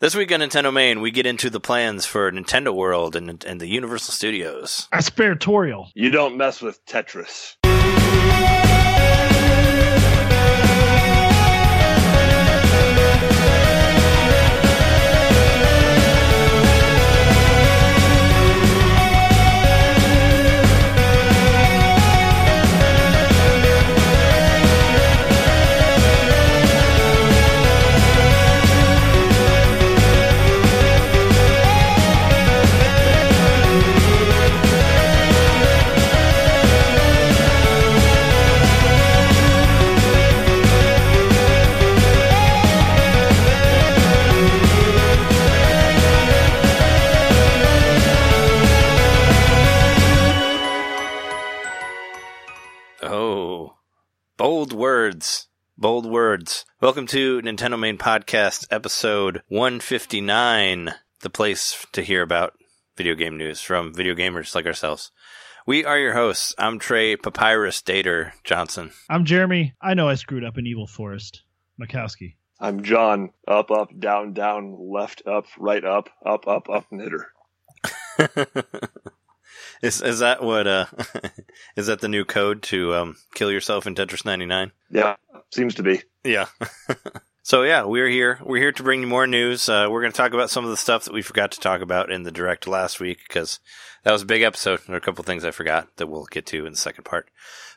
This week on Nintendo Main, we get into the plans for Nintendo World and, and the Universal Studios. Aspiratorial. You don't mess with Tetris. Bold words. Bold words. Welcome to Nintendo Main Podcast, episode 159, the place to hear about video game news from video gamers like ourselves. We are your hosts. I'm Trey Papyrus Dater Johnson. I'm Jeremy. I know I screwed up in Evil Forest. Mikowski. I'm John. Up, up, down, down, left, up, right, up, up, up, up, knitter. is is that what uh is that the new code to um kill yourself in Tetris 99? Yeah, seems to be. Yeah. so yeah, we're here. We're here to bring you more news. Uh, we're going to talk about some of the stuff that we forgot to talk about in the direct last week because that was a big episode. There are a couple things I forgot that we'll get to in the second part.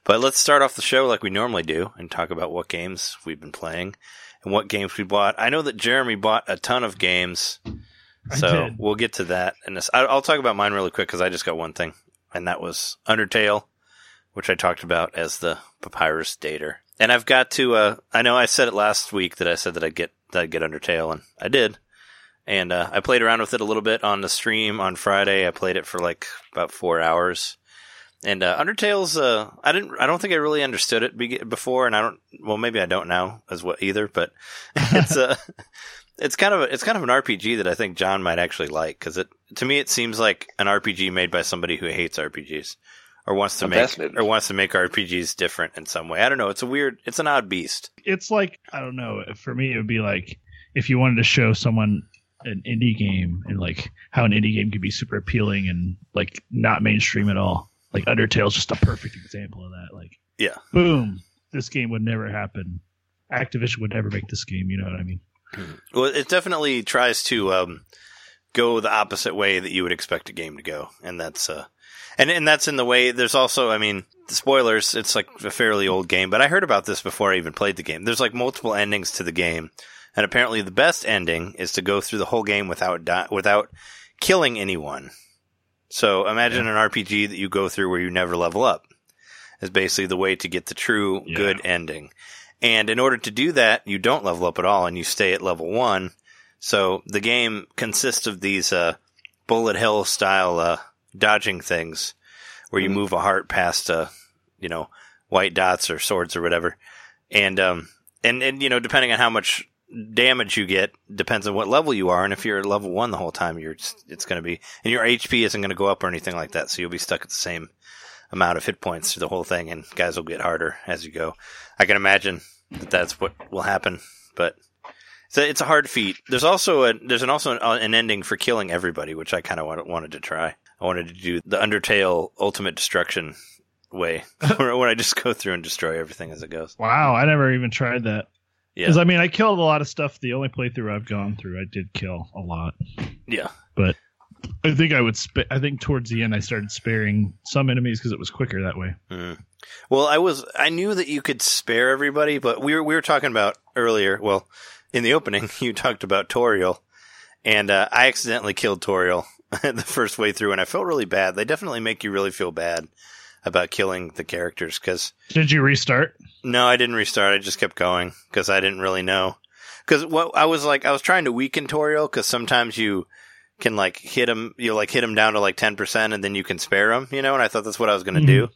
But let's start off the show like we normally do and talk about what games we've been playing and what games we bought. I know that Jeremy bought a ton of games. So we'll get to that. And this, I- I'll talk about mine really quick because I just got one thing, and that was Undertale, which I talked about as the Papyrus Dater. And I've got to. Uh, I know I said it last week that I said that I'd get that I'd get Undertale, and I did. And uh, I played around with it a little bit on the stream on Friday. I played it for like about four hours. And uh, Undertale's, uh, I didn't, I don't think I really understood it be- before, and I don't, well, maybe I don't now as well either. But it's uh, it's kind of a, it's kind of an RPG that I think John might actually like because it to me it seems like an RPG made by somebody who hates RPGs or wants to I'm make fascinated. or wants to make RPGs different in some way. I don't know. It's a weird. It's an odd beast. It's like, I don't know. For me, it would be like if you wanted to show someone an indie game and like how an indie game could be super appealing and like not mainstream at all. Like Undertale's just a perfect example of that. Like, Yeah. boom, this game would never happen. Activision would never make this game. You know what I mean? Well, it definitely tries to um, go the opposite way that you would expect a game to go, and that's uh, and and that's in the way. There's also, I mean, spoilers. It's like a fairly old game, but I heard about this before I even played the game. There's like multiple endings to the game, and apparently the best ending is to go through the whole game without di- without killing anyone. So imagine an RPG that you go through where you never level up is basically the way to get the true Yeah. good ending. And in order to do that, you don't level up at all and you stay at level one. So the game consists of these, uh, bullet hell style, uh, dodging things where you Mhm. move a heart past, uh, you know, white dots or swords or whatever. And, um, and, and, you know, depending on how much damage you get depends on what level you are. And if you're at level one the whole time, you're, just- it's going to be, and your HP isn't going to go up or anything like that. So you'll be stuck at the same amount of hit points through the whole thing and guys will get harder as you go. I can imagine that that's what will happen, but it's a, it's a hard feat. There's also a, there's an also an, uh, an ending for killing everybody, which I kind of wanted, wanted to try. I wanted to do the Undertale ultimate destruction way, where, I just go through and destroy everything as it goes. Wow, I never even tried that. Yeah. Because I mean, I killed a lot of stuff. The only playthrough I've gone through, I did kill a lot. Yeah. I think I would. Sp- I think towards the end, I started sparing some enemies because it was quicker that way. Mm. Well, I was I knew that you could spare everybody, but we were we were talking about earlier. Well, in the opening, you talked about Toriel, and uh, I accidentally killed Toriel the first way through, and I felt really bad. They definitely make you really feel bad about killing the characters because Did you restart? no, I didn't restart. I just kept going because I didn't really know. Because what I was like, I was trying to weaken Toriel because sometimes you can like hit him, you like hit him down to like ten percent, and then you can spare him, you know. And I thought that's what I was going to do,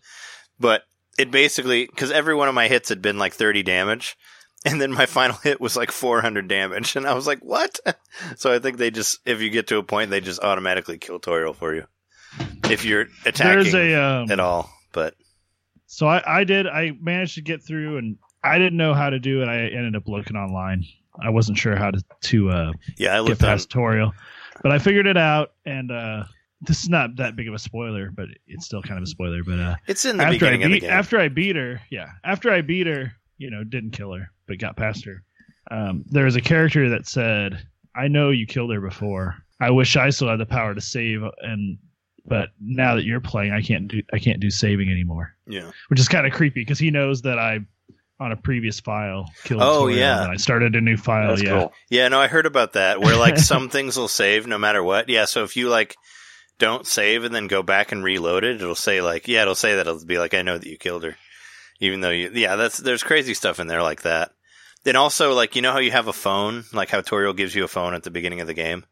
but it basically because every one of my hits had been like thirty damage, and then my final hit was like four hundred damage, and I was like, what? so I think they just, if you get to a point, they just automatically kill Toriel for you if you're attacking a um, at all. But So I, I did. I managed to get through, and I didn't know how to do it. I ended up looking online I wasn't sure how to to uh, Yeah, I get looked on. past Toriel, but I figured it out. And uh, this is not that big of a spoiler, but it's still kind of a spoiler. But uh, It's in the after I beginning of the beat game. after I beat her, yeah, after I beat her, you know, didn't kill her, but got past her. Um, there was a character that said, "I know you killed her before. I wish I still had the power to save, and but now that you're playing, I can't do I can't do saving anymore." yeah. Which is kind of creepy because he knows that I on a previous file killed. Oh, yeah. and I started a new file. That's yeah, cool. Yeah, no, I heard about that. Where like some things will save no matter what. Yeah, so if you like don't save and then go back and reload it, it'll say like, yeah, it'll say that it'll be like, I know that you killed her, even though you, yeah, that's there's crazy stuff in there like that. Then also like you know how you have a phone, like how Toriel gives you a phone at the beginning of the game.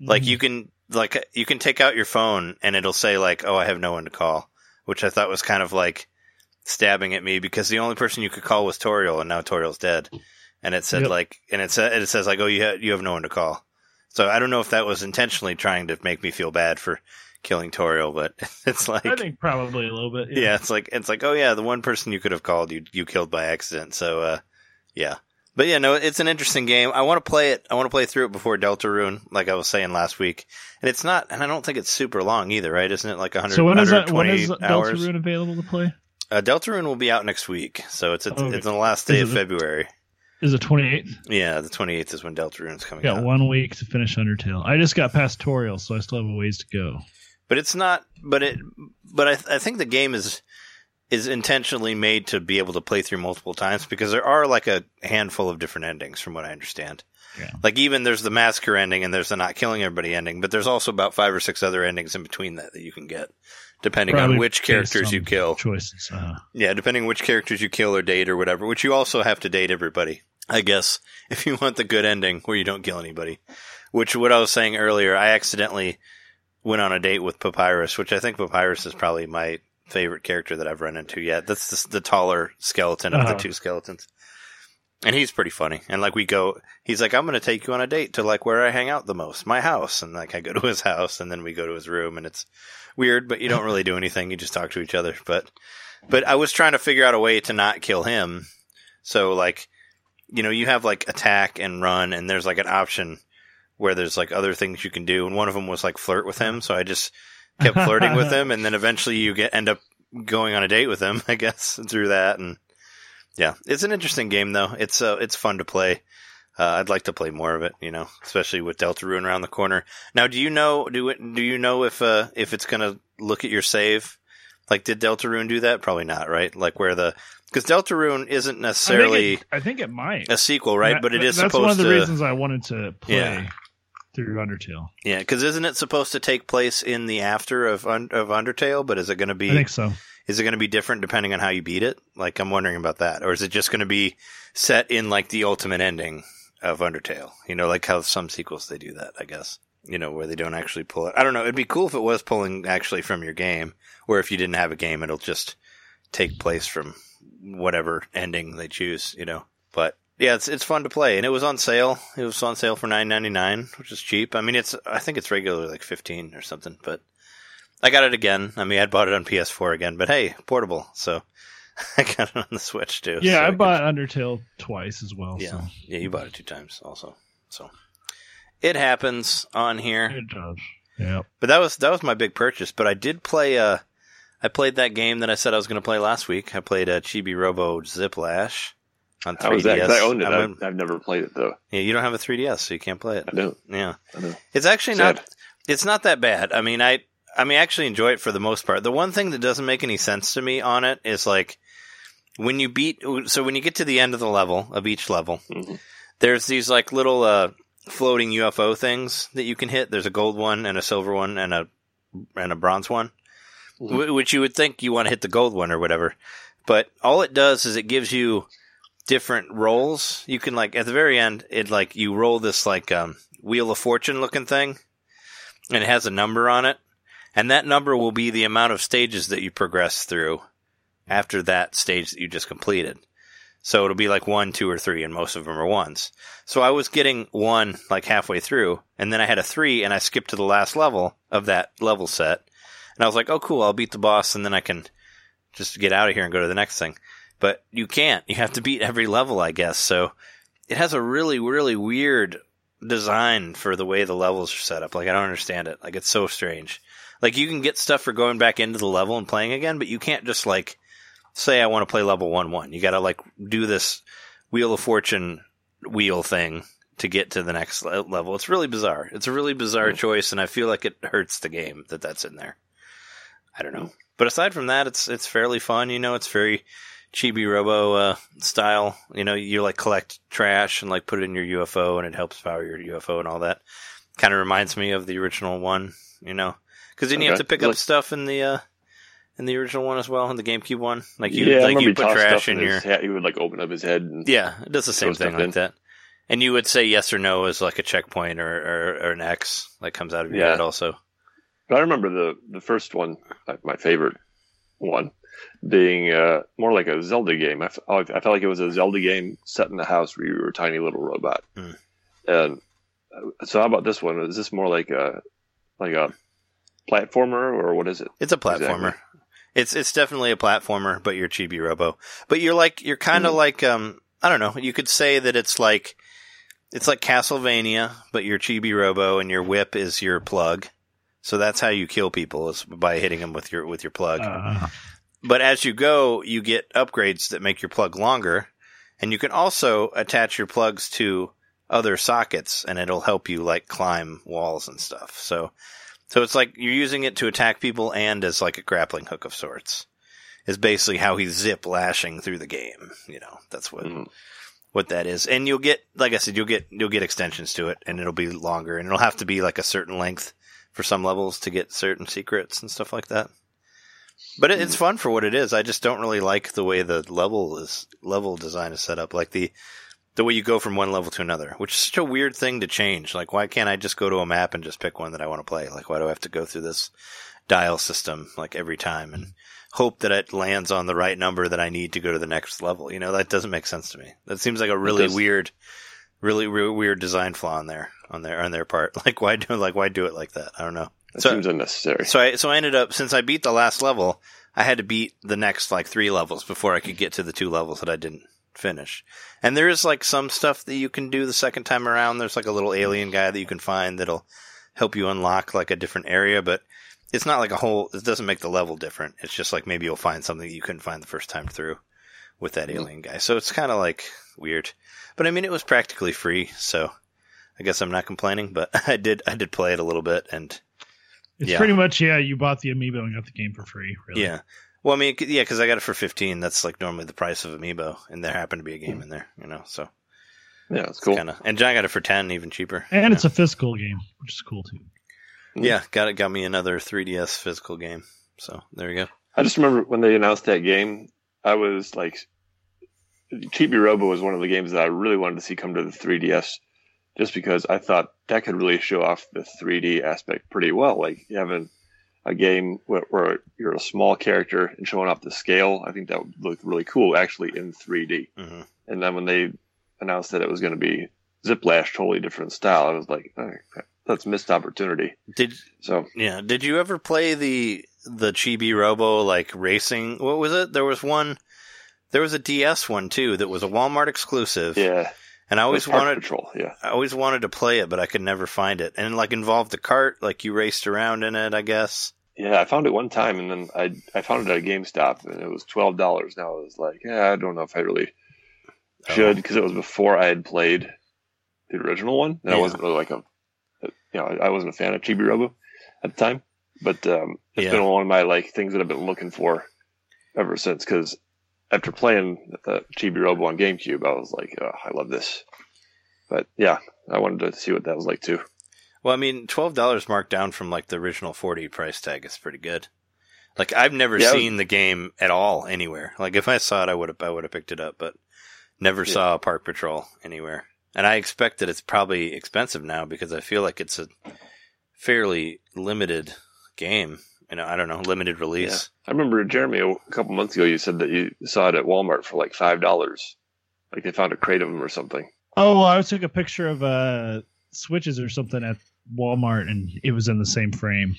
Like Mhm. you can like you can take out your phone and it'll say like, "Oh, I have no one to call," which I thought was kind of like stabbing at me because the only person you could call was Toriel, and now Toriel's dead. And it said Yep. like, and it said it says like, "Oh, you ha- you have no one to call." So I don't know if that was intentionally trying to make me feel bad for killing Toriel, but it's like, I think probably a little bit. yeah, it's like it's like, oh yeah, the one person you could have called you you killed by accident. So uh, yeah. But yeah, no, it's an interesting game. I want to play it. I want to play through it before Deltarune, like I was saying last week. And it's not, and I don't think it's super long either, right? Isn't it like 100, So when is that? When 120 hours? Deltarune available to play? Uh, Deltarune will be out next week, so it's it's, Okay. it's on the last day Is of the- February. Is it twenty eighth? Yeah, the 28th is when Deltarune's coming Got out. one week to finish Undertale. I just got past Toriel, so I still have a ways to go. but it's not but it but I, I think the game is is intentionally made to be able to play through multiple times because there are like a handful of different endings from what i understand Yeah. like even there's the massacre ending and there's the not killing everybody ending but there's also about five or six other endings in between that that you can get depending Probably on which characters you kill Choices. Uh, yeah depending on which characters you kill or date or whatever which you also have to date everybody i guess if you want the good ending where you don't kill anybody which what i was saying earlier i accidentally went on a date with papyrus which i think papyrus is probably my favorite character that i've run into yet. That's the, the taller skeleton of Uh-huh. the two skeletons. And he's pretty funny. And like we go he's like i'm going to take you on a date to like where i hang out the most my house. And like i go to his house and then we go to his room and it's weird but you don't really do anything. You just talk to each other. But but I was trying to figure out a way to not kill him. So like, you know, you have like attack and run, and there's like an option where there's like other things you can do, and one of them was like flirt with him. So I just kept flirting with him, and then eventually you get end up going on a date with him, I guess, through that. And yeah, it's an interesting game though. It's uh, it's fun to play. Uh, I'd like to play more of it, you know, especially with Delta Deltarune around the corner. Now, do you know do it, do you know if uh, if it's gonna look at your save? Like, did Deltarune do that? Probably not, right? Like, where the because Deltarune isn't necessarily I think, it, I think it might. a sequel, right? That- but it is That's supposed one of the to, reasons I wanted to play Yeah. Through Undertale. yeah. Because isn't it supposed to take place in the after of of Undertale? But is it going to be I think so. is it going to be different depending on how you beat it? Like, I'm wondering about that, or is it just going to be set in like the ultimate ending of Undertale? You know, like how some sequels they do that, I guess. You know, where they don't actually pull it. I don't know. It'd be cool if it was pulling actually from your game, or if you didn't have a game, it'll just take place from whatever ending they choose. You know, but yeah, it's it's fun to play, and it was on sale. It was on sale for nine ninety nine, which is cheap. I mean, it's I think it's regularly like fifteen or something, but I got it again. I mean, I bought it on PS4 again, but hey, portable, so I got it on the Switch too. Yeah, so I could- bought Undertale twice as well. Yeah, So. yeah, you bought it two times also. So it happens on here. It does. Yeah. But that was that was my big purchase. But I did play. Uh, I played that game that I said I was going to play last week. I played uh, Chibi Robo Ziplash on 3DS. How was that? I owned it. I I've, I've never played it though. yeah, you don't have a 3DS, so you can't play it. I don't. Yeah, I know. it's actually Sad. not. It's not that bad. I mean, I I mean, I actually enjoy it for the most part. The one thing that doesn't make any sense to me on it is like when you beat. So when you get to the end of the level of each level, Mhm. there's these like little uh, floating UFO things that you can hit. There's a gold one and a silver one and a and a bronze one, Mhm. Which you would think you want to hit the gold one or whatever. But all it does is it gives you different rolls. You can like at the very end, it like you roll this like um, wheel of fortune looking thing, and it has a number on it, and that number will be the amount of stages that you progress through after that stage that you just completed. So it'll be like one, two, or three, and most of them are ones. So I was getting one like halfway through, and then I had a three, and I skipped to the last level of that level set. And I was like, oh, cool, I'll beat the boss, and then I can just get out of here and go to the next thing. But you can't. You have to beat every level, I guess. So it has a really really weird design for the way the levels are set up. Like I don't understand it. Like it's so strange. Like you can get stuff for going back into the level and playing again, but you can't just like say I want to play level one one. You got to like do this Wheel of Fortune wheel thing to get to the next le- level. It's really bizarre. It's a really bizarre Mm. choice, and I feel like it hurts the game that that's in there. I don't know, but aside from that, it's it's fairly fun. You know, it's very chibi robo uh, style. You know, you like collect trash and like put it in your UFO, and it helps power your UFO and all that. Kind of reminds me of the original one. You know, because then you have to pick Like- up stuff in the uh, in the original one as well, in the GameCube one. Like you yeah, like you put trash stuff in your hat. He would like open up his head. And, yeah, it does the same thing like in. that. And you would say yes or no as like a checkpoint or, or, or an X that comes out of your Yeah. head also. But I remember the the first one, my favorite one, being uh, more like a Zelda game. I, f- I felt like it was a Zelda game set in the house where you were a tiny little robot. Hmm. And uh, so, how about this one? Is this more like a like a platformer or what is it? It's a platformer. Exactly. It's it's definitely a platformer, but you're chibi robo. But you're like you're kind of Mhm. like um I don't know. You could say that it's like it's like Castlevania, but you're chibi robo, and your whip is your plug. So that's how you kill people is by hitting them with your with your plug. Uh, But as you go, you get upgrades that make your plug longer, and you can also attach your plugs to other sockets, and it'll help you like climb walls and stuff. So, so it's like you're using it to attack people and as like a grappling hook of sorts. Is basically how he's zip lashing through the game. You know, that's what Mhm. what that is. And you'll get, like I said, you'll get you'll get extensions to it, and it'll be longer, and it'll have to be like a certain length for some levels to get certain secrets and stuff like that. But it, it's hmm. fun for what it is. I just don't really like the way the level is level design is set up, like the the way you go from one level to another, which is such a weird thing to change. Like, why can't I just go to a map and just pick one that I want to play? Like, why do I have to go through this dial system like every time and hope that it lands on the right number that I need to go to the next level? You know, that doesn't make sense to me. That seems like a really weird, really, really weird design flaw on their on their on their part. Like, why do like why do it like that? I don't know. That So- seems unnecessary. So I so I ended up since I beat the last level, I had to beat the next like three levels before I could get to the two levels that I didn't finish. And there is like some stuff that you can do the second time around. There's like a little alien guy that you can find that'll help you unlock like a different area, but it's not like a whole it doesn't make the level different. It's just like maybe you'll find something that you couldn't find the first time through with that Mhm. alien guy. So it's kind of like weird. But I mean it was practically free, so I guess I'm not complaining, but I did I did play it a little bit and it's Yeah. pretty much yeah. You bought the amiibo and got the game for free. Really. Yeah. Well, I mean, yeah, because I got it for fifteen. That's like normally the price of Amiibo, and there happened to be a game in there, you know. So yeah, it's cool. kind of, and John got it for ten, even cheaper. and yeah. it's a physical game, which is cool too. Mm-hmm. yeah, got it. Got me another 3DS physical game. So there you go. I just remember when they announced that game, I was like, Chibi Robo was one of the games that I really wanted to see come to the 3DS, just because I thought that could really show off the 3D aspect pretty well. Like having a game where, where you're a small character and showing off the scale, I think that would look really cool actually in 3D. hmm And then when they announced that it was going to be Ziplash, totally different style, I was like, oh, that's missed opportunity. Did So yeah? Did you ever play the the Chibi Robo like racing? What was it? There was one. There was a DS one too that was a Walmart exclusive. yeah, and I always wanted Patrol. Yeah. I always wanted to play it, but I could never find it. And it, like involved a cart, like you raced around in it, I guess. Yeah, I found it one time, and then I I found it at GameStop, and it was twelve dollars. Now I was like, yeah, I don't know if I really Oh. should because it was before I had played the original one, and I wasn't really like a, you know, I wasn't a fan of Chibi Robo at the time. But um, it's Yeah. been one of my like things that I've been looking for ever since. Because after playing the Chibi Robo on GameCube, I was like, oh, I love this. But yeah, I wanted to see what that was like too. Well, I mean, twelve dollars marked down from like the original forty price tag is pretty good. Like I've never Yeah, I was- seen the game at all anywhere. Like if I saw it, I would have I would have picked it up, but never Yeah. saw Park Patrol anywhere. And I expect that it's probably expensive now because I feel like it's a fairly limited game. You know, I don't know, limited release. I remember Jeremy a couple months ago. You said that you saw it at Walmart for like five dollars. Like they found a crate of them or something. Oh, well, I took a picture of uh switches or something at Walmart, and it was in the same frame,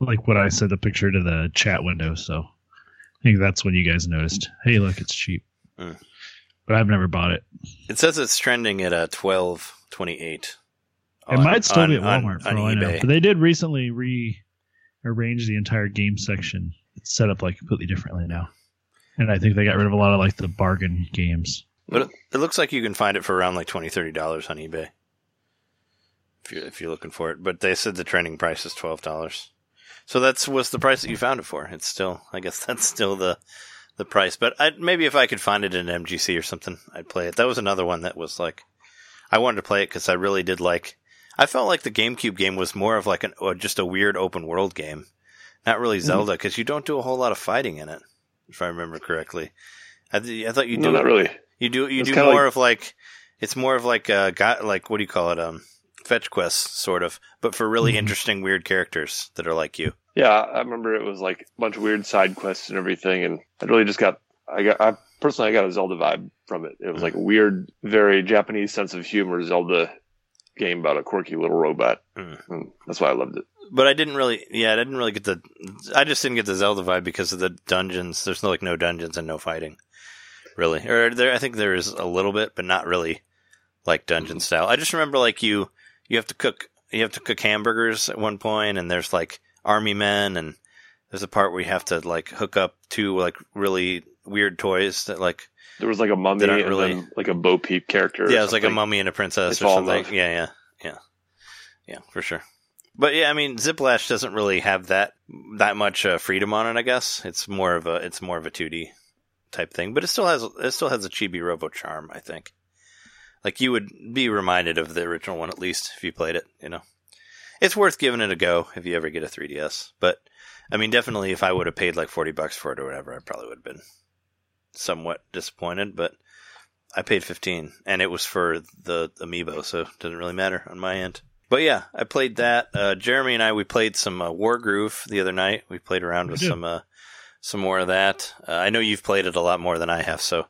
like what I sent the picture to the chat window. So I think that's when you guys noticed. Hey, look, it's cheap. but I've never bought it. It says it's trending at a twelve twenty eight. It might still be at Walmart for all I know. But they did recently rearrange the entire game section. It's set up like completely differently now, and I think they got rid of a lot of like the bargain games. But it, looks like you can find it for around like 20 dollars on eBay if you're if you're looking for it. But they said the trending price is twelve dollars. So that's what's the price that you found it for. It's still, I guess that's still the the price. But I, maybe if I could find it in MGC or something, I'd play it. That was another one that was like, I wanted to play it because I really did like. I felt like the GameCube game was more of like an uh, just a weird open world game, not really mm-hmm. Zelda because you don't do a whole lot of fighting in it, if I remember correctly. I, th- I thought you do. No, not really. You do. You it's do more like... of like. It's more of like a got like what do you call it? Um, fetch quests, sort of, but for really mm-hmm. interesting, weird characters that are like you. Yeah, I remember it was like a bunch of weird side quests and everything, and I really just got, I got, I personally, I got a Zelda vibe from it. It was like a weird, very Japanese sense of humor Zelda game about a quirky little robot. Mm. that's why I loved it. But I didn't really, yeah, I didn't really get the, I just didn't get the Zelda vibe because of the dungeons. There's no like no dungeons and no fighting, really. Or there, I think there is a little bit, but not really like dungeon style. I just remember like you you have to cook you have to cook hamburgers at one point, and there's like army men, and there's a part where you have to like hook up two like really weird toys that like there was like a mummy and really, then like a Bo Peep character. Yeah, it was like a mummy and a princess or something. Yeah, yeah, yeah, yeah, for sure. But yeah, I mean, Ziplash doesn't really have that that much uh, freedom on it. I guess it's more of a it's more of a 2D type thing, but it still has it still has a chibi robo charm. I think like you would be reminded of the original one at least if you played it. You know, it's worth giving it a go if you ever get a 3DS. But I mean, definitely if I would have paid like forty bucks for it or whatever, I probably would have been somewhat disappointed. But I paid fifteen, and it was for the amiibo, so it didn't really matter on my end. But yeah, I played that. Uh, Jeremy and I we played some uh, Wargroove the other night. We played around with some uh, some more of that. Uh, I know you've played it a lot more than I have, so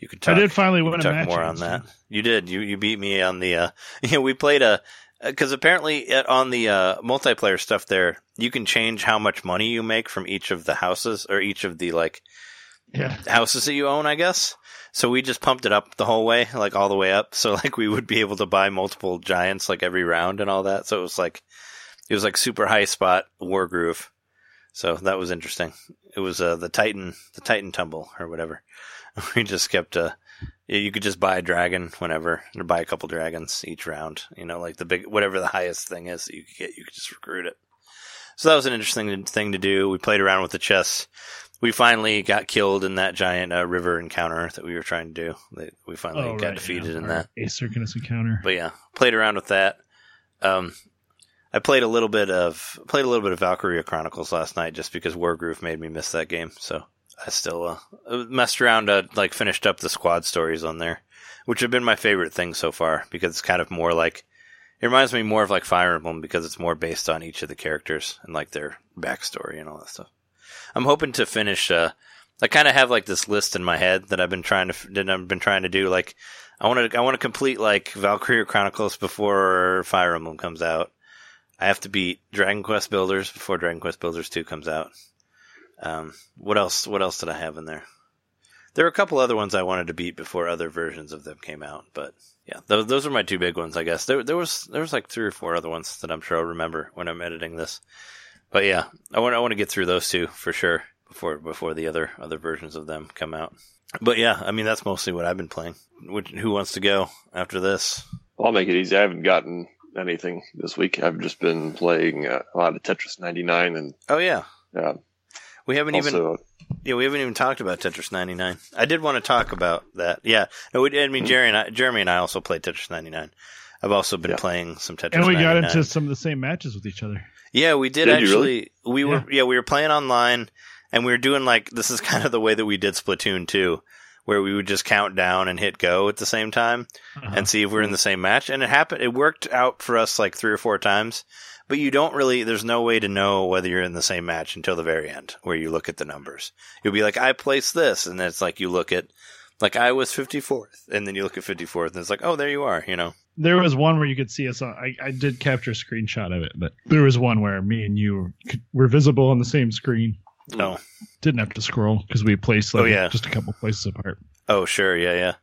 you could talk. I did finally win a talk more on that. You did. You you beat me on the. Uh, you we played a because apparently on the uh, multiplayer stuff there, you can change how much money you make from each of the houses or each of the like yeah. houses that you own. I guess. So we just pumped it up the whole way, like all the way up. So like we would be able to buy multiple giants like every round and all that. So it was like it was like super high spot Wargroove. So that was interesting. It was uh, the Titan, the Titan tumble or whatever. we just kept uh you could just buy a dragon whenever or buy a couple dragons each round you know like the big whatever the highest thing is that you could get you could just recruit it so that was an interesting thing to do we played around with the chess we finally got killed in that giant uh, river encounter that we were trying to do. We finally oh, got right, defeated yeah, in that. A asynchronous encounter. But yeah played around with that. Um I played a little bit of played a little bit of Valkyria Chronicles last night just because Wargroove made me miss that game. So I still uh, messed around, uh, like finished up the squad stories on there, which have been my favorite thing so far because it's kind of more like it reminds me more of like Fire Emblem because it's more based on each of the characters and like their backstory and all that stuff. I'm hoping to finish. Uh, I kind of have like this list in my head that I've been trying to that I've been trying to do. Like I want to I want to complete like Valkyria Chronicles before Fire Emblem comes out. I have to beat Dragon Quest Builders before Dragon Quest Builders 2 comes out. Um, what else? What else did I have in there? There were a couple other ones I wanted to beat before other versions of them came out, but yeah, those those are my two big ones, I guess. There there was there was like three or four other ones that I'm sure I'll remember when I'm editing this. But yeah, I want I want to get through those two for sure before before the other other versions of them come out. But yeah, I mean that's mostly what I've been playing. Who wants to go after this? Well, I'll make it easy. I haven't gotten anything this week. I've just been playing uh, a lot of Tetris 99 and oh yeah, yeah. We haven't also, even yeah we haven't even talked about Tetris 99. I did want to talk about that. Yeah, no, we, I mean Jerry and I, Jeremy and I also played Tetris 99. I've also been yeah. playing some Tetris. And we 99. got into some of the same matches with each other. Yeah, we did, did actually. Really? We were yeah. yeah we were playing online, and we were doing like this is kind of the way that we did Splatoon too, where we would just count down and hit go at the same time uh-huh. and see if we are in the same match. And it happened. It worked out for us like three or four times but you don't really, there's no way to know whether you're in the same match until the very end where you look at the numbers. You'll be like, I placed this. And it's like you look at, like I was 54th. And then you look at 54th and it's like, oh, there you are, you know? There was one where you could see us. On, I, I did capture a screenshot of it, but there was one where me and you were visible on the same screen. no Didn't have to scroll because we placed like oh, yeah. just a couple places apart. Oh, sure. Yeah, yeah.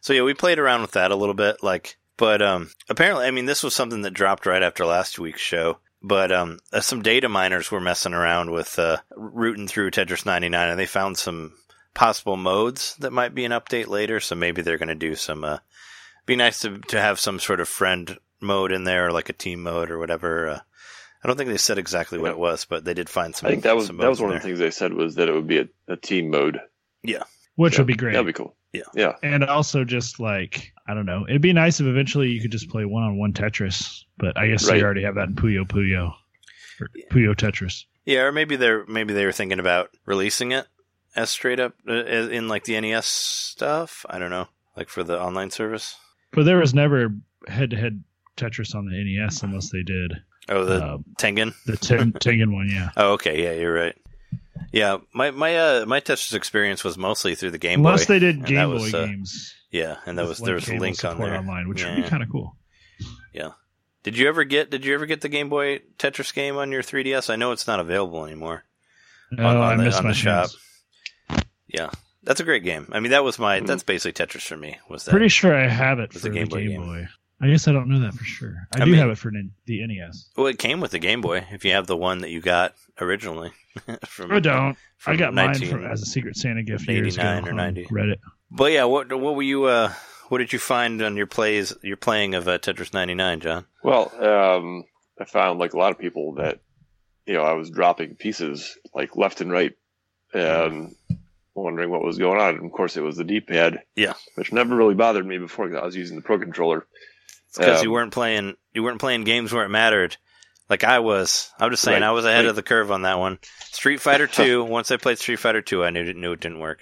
So yeah, we played around with that a little bit, like, but um, apparently, I mean, this was something that dropped right after last week's show. But um, uh, some data miners were messing around with uh, rooting through Tetris 99, and they found some possible modes that might be an update later. So maybe they're going to do some. Uh, be nice to to have some sort of friend mode in there, like a team mode or whatever. Uh, I don't think they said exactly what Yeah. it was, but they did find some. I think that was that was one of the things they said was that it would be a, a team mode. Yeah, which So would be great. That'd be cool. Yeah. Yeah. and also just like I don't know, it'd be nice if eventually you could just play one on one Tetris. But I guess Right. you already have that in Puyo Puyo, or Puyo Tetris. Yeah, or maybe they're maybe they were thinking about releasing it as straight up uh, in like the NES stuff. I don't know, like for the online service. But there was never head to head Tetris on the NES unless they did Oh, the uh, Tengen. the Ten- Tengen one. Yeah, Oh, okay, yeah, you're right. Yeah, my my uh my Tetris experience was mostly through the Game unless Boy. Unless they did Game Boy was, uh, games. Yeah, and that was like, there was a link on there. online, which would be kind of cool. Yeah. Did you ever get Did you ever get the Game Boy Tetris game on your 3DS? I know it's not available anymore. Oh, on I the- missed on my the shop. chance. Yeah, that's a great game. I mean, that was my that's basically Tetris for me. Was that Pretty sure I have it for the the Game Game, Boy Boy. I guess I don't know that for sure. I, I do mean- have it for the NES. well, it came with the Game Boy. If you have the one that you got originally from I don't. I from got mine from, as a Secret Santa gift years ago. 89 or on 90. Reddit. But yeah, what what were you uh what did you find on your plays your playing of uh, Tetris 99, John? Well, um, I found like a lot of people that you know I was dropping pieces like left and right, and wondering what was going on. And of course, it was the D-pad. Yeah. which never really bothered me before because I was using the Pro Controller. because Um, you weren't playing you weren't playing games where it mattered. Like I was, I'm just saying Right, I was ahead right. of the curve on that one. Street Fighter Two. once I played Street Fighter Two, I knew it knew it didn't work,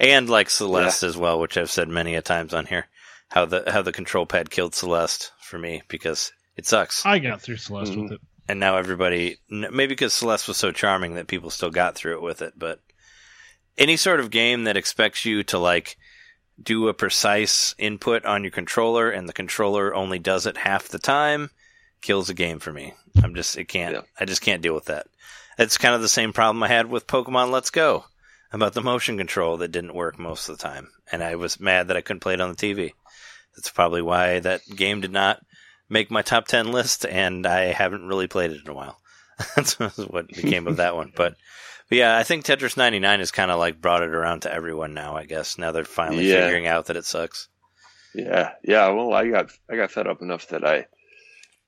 and like Celeste as well, which I've said many a times on here. How the how the control pad killed Celeste for me because it sucks, I got through Celeste Mhm. with it. and now everybody maybe because Celeste was so charming that people still got through it with it. But any sort of game that expects you to like do a precise input on your controller and the controller only does it half the time kills a game for me. I'm just it can't Yeah. I just can't deal with that. It's kind of the same problem I had with Pokemon Let's Go about the motion control that didn't work most of the time and I was mad that I couldn't play it on the TV. That's probably why that game did not make my top 10 list and I haven't really played it in a while. That's what became of that one. But but yeah, I think Tetris 99 has kind of like brought it around to everyone now, I guess. Now they're finally Yeah. figuring out that it sucks. Yeah, yeah. Well, I got I got fed up enough that I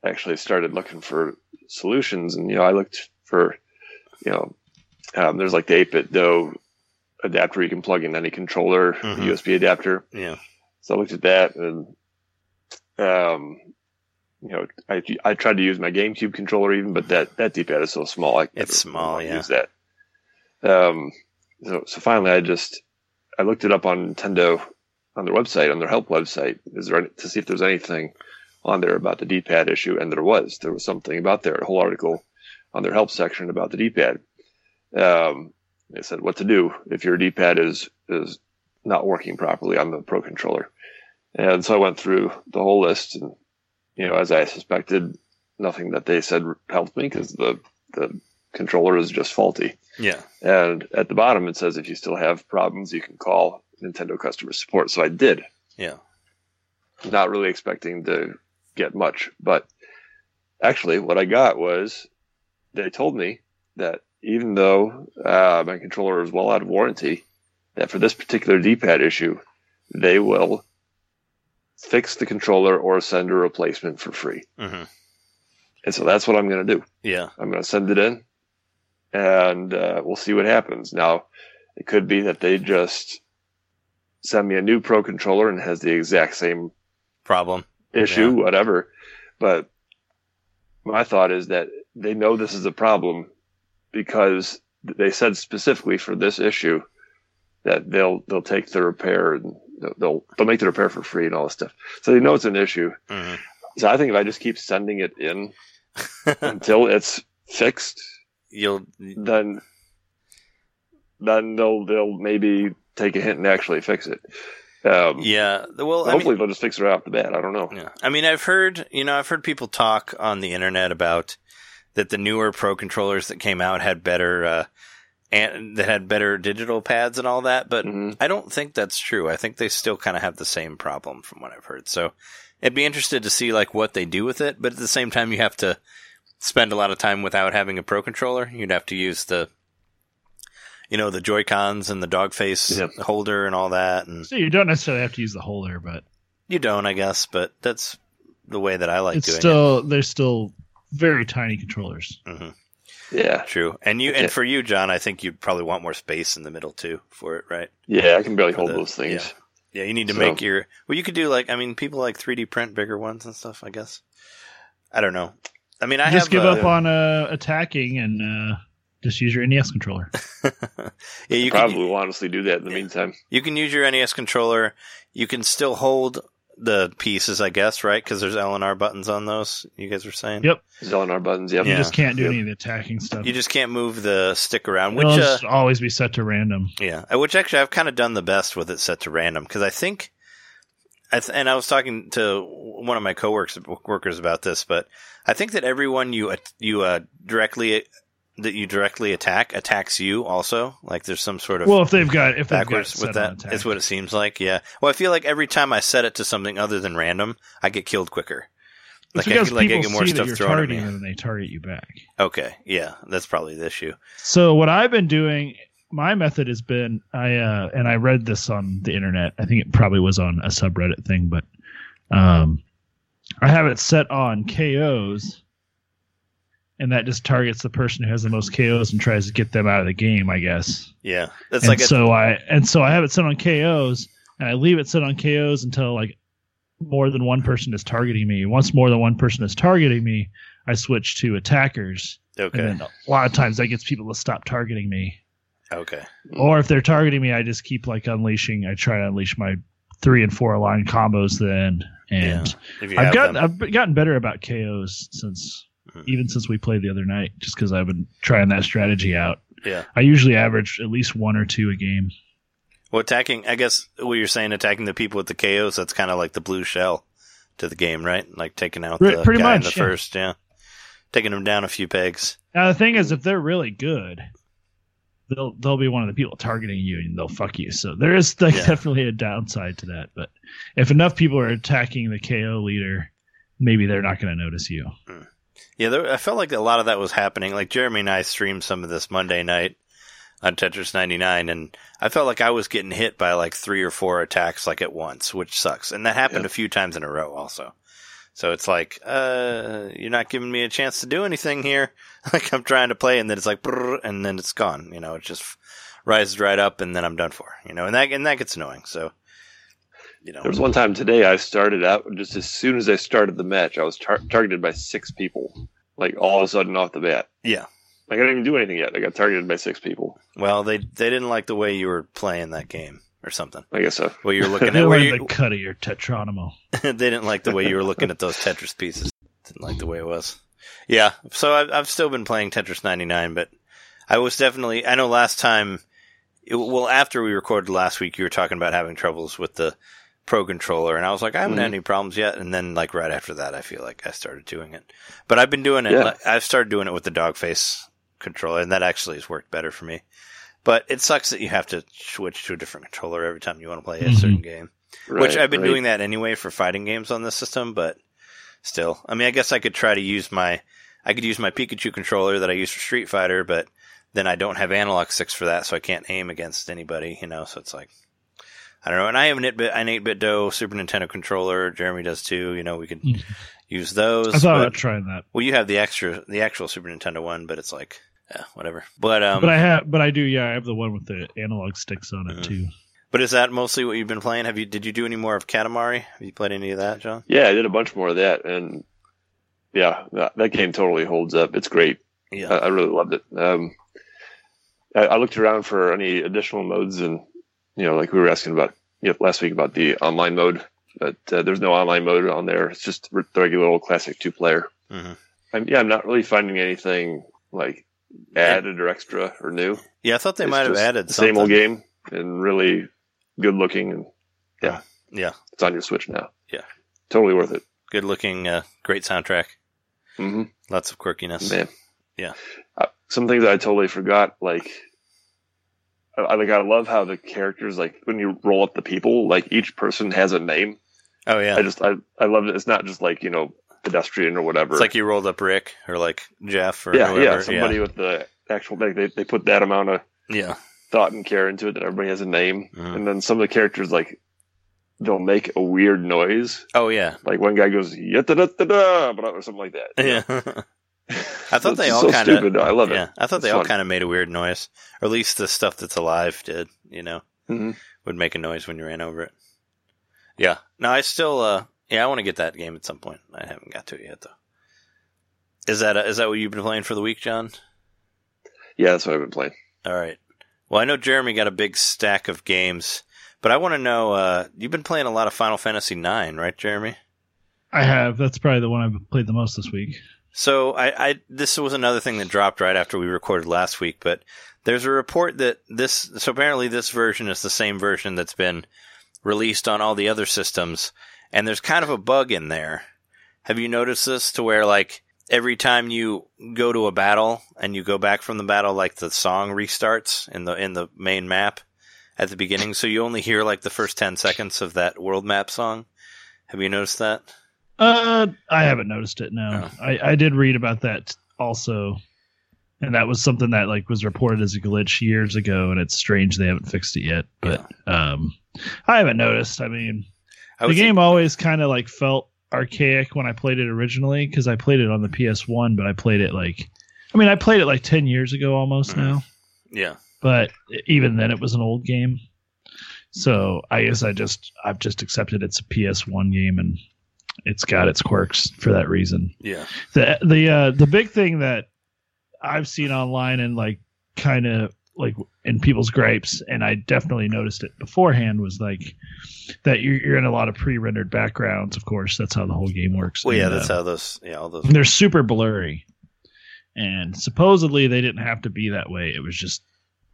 actually started looking for solutions, and you know, I looked for, you know, um, there's like the 8BitDo adapter you can plug in any controller, Mhm. USB adapter. Yeah. So I looked at that, and um, you know, I I tried to use my GameCube controller even, but that that D-pad is so small. I It's small, yeah. Use that. Um, so so finally, I just I looked it up on Nintendo on their website, on their help website, is there any, to see if there's anything on there about the D-pad issue, and there was. There was something about there, a whole article on their help section about the D-pad. Um, they said what to do if your D-pad is is not working properly on the Pro controller, and so I went through the whole list, and you know, as I suspected, nothing that they said helped me because the the controller is just faulty. Yeah. And at the bottom, it says if you still have problems, you can call Nintendo customer support. So I did, Yeah. not really expecting to get much. But actually, what I got was they told me that even though uh, my controller is well out of warranty, that for this particular D pad issue, they will fix the controller or send a replacement for free. hmm And so that's what I'm going to do. Yeah. I'm going to send it in, and uh, we'll see what happens. Now, it could be that they just send me a new Pro controller and has the exact same Problem. issue, Yeah. whatever. But my thought is that they know this is a problem because they said specifically for this issue that they'll they'll take the repair and they'll they'll, make the repair for free and all this stuff. So they know it's an issue. hmm So I think if I just keep sending it in until it's fixed, You'll. then then they'll they'll maybe take a hint and actually fix it. Um, Yeah. Well, I hopefully mean, they'll just fix it right off the bat. I don't know. yeah. I mean, I've heard, you know, I've heard people talk on the internet about that the newer Pro controllers that came out had better uh, and that had better digital pads and all that, but Mhm. I don't think that's true. I think they still kind of have the same problem from what I've heard. So I'd be interested to see like what they do with it, but at the same time you have to spend a lot of time without having a pro controller. You'd have to use the you know, the Joy-Cons and the dog face Yep. holder and all that and So you don't necessarily have to use the holder, but you don't, I guess, but that's the way that I like it's doing still they're still very tiny controllers. it. hmm Yeah, True. And you and for you, John, I think you'd probably want more space in the middle too for it, right? yeah, I can barely For hold the- those things. Yeah, you need to So- make your. Well, you could do like I mean, people like 3D print bigger ones and stuff. I guess. I don't know. I mean, I just have. give uh, up on uh, attacking and uh, just use your NES controller. yeah, you Probably can. will honestly do that in the Yeah. meantime. You can use your NES controller. You can still hold the pieces, I guess, right? Because there's L and R buttons on those. You guys were saying. Yep. Zellenar buttons. Yep. You Yeah. just can't do Yep. any of the attacking stuff. You just can't move the stick around, which It'll uh, just always be set to random. Yeah, uh, which actually I've kind of done the best with it set to random because I think, I th- and I was talking to one of my coworkers workers about this, but I think that everyone you you uh, directly that you directly attack attacks you also. Like there's some sort of Well, if they've got if they've got backwards with that. attack. It's what it seems like. Yeah. Well, I feel like every time I set it to something other than random, I get killed quicker. It's Like I, like I get more see stuff that you're thrown at targeting me. and they target you back. Okay. Yeah, that's probably the issue. So what I've been doing, my method has been I uh, and I read this on the internet. I think it probably was on a subreddit thing, but um, I have it set on KOs, and that just targets the person who has the most KOs and tries to get them out of the game. I guess. Yeah, that's and like a, so I and so I have it set on KOs, and I leave it set on KOs until like more than one person is targeting me. Once more than one person is targeting me, I switch to attackers, okay. and a lot of times that gets people to stop targeting me. Okay. Or if they're targeting me, I just keep like unleashing. I try to unleash my three and four line combos then, and you I've gotten them. I've gotten better about KOs since Mhm. even since we played the other night, just because I've been trying that strategy out. Yeah. I usually average at least one or two a game. Well, attacking, I guess what you're saying, attacking the people with the KOs, that's kind of like the blue shell to the game, right? Like taking out the pretty guy in the yeah. first, yeah. Taking them down a few pegs. Now the thing is, if they're really good, they'll they'll be one of the people targeting you and they'll fuck you. So there is like Yeah. definitely a downside to that. But if enough people are attacking the KO leader, maybe they're not going to notice you. Hmm. Yeah, there, I felt like a lot of that was happening. Like Jeremy and I streamed some of this Monday night on Tetris 99, and I felt like I was getting hit by like three or four attacks like at once, which sucks. And that happened Yep. a few times in a row also. So it's like, uh, you're not giving me a chance to do anything here. like I'm trying to play, and then it's like, and then it's gone. You know, it just rises right up, and then I'm done for. You know, and that and that gets annoying. So, you know, There was one time today I started out just as soon as I started the match, I was tar- targeted by six people. Like all of a sudden off the bat. yeah. Like I didn't even do anything yet. I got targeted by six people. Well, they they didn't like the way you were playing that game or something. I guess so. Well, you're looking at where you, the cut of your tetronomo. they didn't like the way you were looking at those Tetris pieces. Didn't like the way it was. Yeah, so I've, I've still been playing Tetris 99, but I was definitely. I know last time, it, well, after we recorded last week, you were talking about having troubles with the Pro controller, and I was like, I haven't had Mhm. any problems yet. And then, like right after that, I feel like I started doing it. But I've been doing it. Yeah. like, I've started doing it with the dog face controller, and that actually has worked better for me. But it sucks that you have to switch to a different controller every time you want to play a Mhm. certain game. Which I've been right. doing that anyway for fighting games on this system, but still. I mean, I guess I could try to use my, I could use my Pikachu controller that I use for Street Fighter, but then I don't have analog sticks for that, so I can't aim against anybody, you know, so it's like, I don't know. And I have an 8-bit, an 8BitDo Super Nintendo controller. Jeremy does too. You know, we could Mhm. use those. I thought but- about trying that, well, you have the extra, the actual Super Nintendo one, but it's like, yeah, whatever. But, um, but I have, but I do. Yeah, I have the one with the analog sticks on it Mhm. too. but is that mostly what you've been playing? Have you, did you do any more of Katamari? Have you played any of that, John? Yeah, I did a bunch more of that, and yeah, that, that game totally holds up. It's great. Yeah. I, I really loved it. Um, I, I looked around for any additional modes, and you know, like we were asking about you know, last week about the online mode, but uh, there's no online mode on there. It's just the regular old classic two player. Mhm. I'm, yeah, I'm not really finding anything like added or extra or new. Yeah, I thought they It's might have added something. same old game and really good looking, and Yeah, yeah, it's on your Switch now. Yeah. totally worth it. good looking, uh, great soundtrack. hmm Lots of quirkiness. Man. Yeah. Uh, some things I totally forgot, like I, I like I love how the characters like when you roll up the people, like each person has a name. Oh yeah, I just I I love it. It's not just like you know pedestrian or whatever. it's like you rolled up Rick or like Jeff or yeah, whoever. yeah, somebody with the actual like they they put that amount of yeah, thought and care into it that everybody has a name, Mhm. and then some of the characters like they'll make a weird noise. oh yeah, Like one guy goes da da da da or something like that. yeah. I thought they all so kinda- stupid. I love yeah, it. I thought they all kind of made a weird noise, or at least the stuff that's alive did. You know, Mhm. would make a noise when you ran over it. Yeah. No, I still. uh Yeah, I want to get that game at some point. I haven't got to it yet though. Is that uh, is that what you've been playing for the week, John? Yeah, that's what I've been playing. All right. Well, I know Jeremy got a big stack of games, but I want to know. uh You've been playing a lot of Final Fantasy IX, right, Jeremy? I have. That's probably the one I've played the most this week. So I, I this was another thing that dropped right after we recorded last week, but there's a report that this so apparently this version is the same version that's been released on all the other systems, and there's kind of a bug in there. Have you noticed this to where like every time you go to a battle and you go back from the battle, like the song restarts in the in the main map at the beginning, so you only hear like the first ten seconds of that world map song. Have you noticed that? Uh, I haven't noticed it. No, Oh. I, I did read about that also, and that was something that like was reported as a glitch years ago, and it's strange they haven't fixed it yet. But um, I haven't noticed. I mean, the game always kind of like felt archaic when I played it originally because I played it on the PS1, but I played it like, I mean, I played it like ten years ago almost Mhm. now. yeah. but even then it was an old game so i guess i just i've just accepted it's a ps1 game and it's got its quirks for that reason Yeah. the the uh the big thing that i've seen online and like kind of like in people's gripes and i definitely noticed it beforehand was like that you're, you're in a lot of pre-rendered backgrounds of course that's how the whole game works Well, yeah, And, that's uh, how those, yeah, all those. they're super blurry and supposedly they didn't have to be that way it was just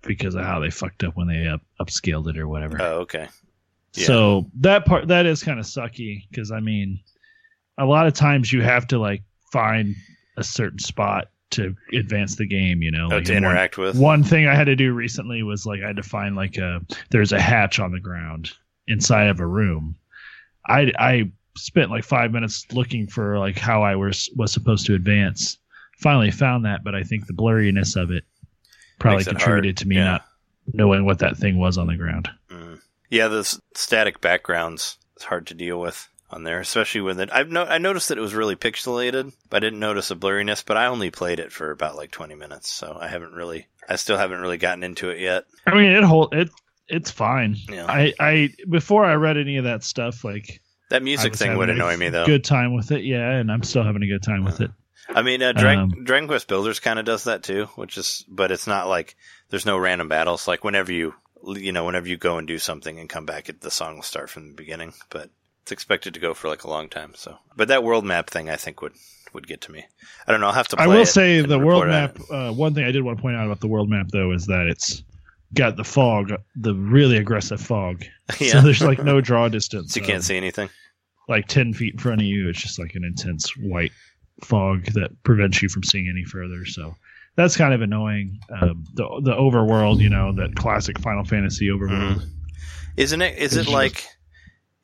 because of how they fucked up when they up, upscaled it or whatever Oh, okay. yeah. so that part that is kind of sucky because i mean a lot of times you have to like find a certain spot to advance the game you know Oh, like to in one- interact with. one thing I had to do recently was like I had to find like a there's a hatch on the ground inside of a room. I I spent like five minutes looking for like how I was was supposed to advance. Finally found that, but I think the blurriness of it probably Makes contributed to me yeah. not knowing what that thing was on the ground. Mm. Yeah, the static backgrounds it's hard to deal with on there, especially with it. I've no, I noticed that it was really pixelated, but I didn't notice a blurriness. But I only played it for about like twenty minutes, so I haven't really, I still haven't really gotten into it yet. I mean, it hold it it's fine. Yeah, I I before I read any of that stuff like that music thing would annoy me though. Good time with it, yeah, and I'm still having a good time with it. I mean, uh, Dragon, Um, Dragon Quest Builders kind of does that too, which is, but it's not like there's no random battles. Like whenever you, you know, whenever you go and do something and come back, it, the song will start from the beginning. But it's expected to go for like a long time. So, but that world map thing, I think would would get to me. I don't know. I'll have to. Play I will say the world map. Uh, one thing I did want to point out about the world map though is that it's got the fog, the really aggressive fog. yeah, So there's like no draw distance. So you can't um, see anything. Like ten feet in front of you, it's just like an intense white fog that prevents you from seeing any further. So that's kind of annoying. Um, the the overworld, you know, that classic Final Fantasy overworld. Mhm. Isn't it? Is It's it like?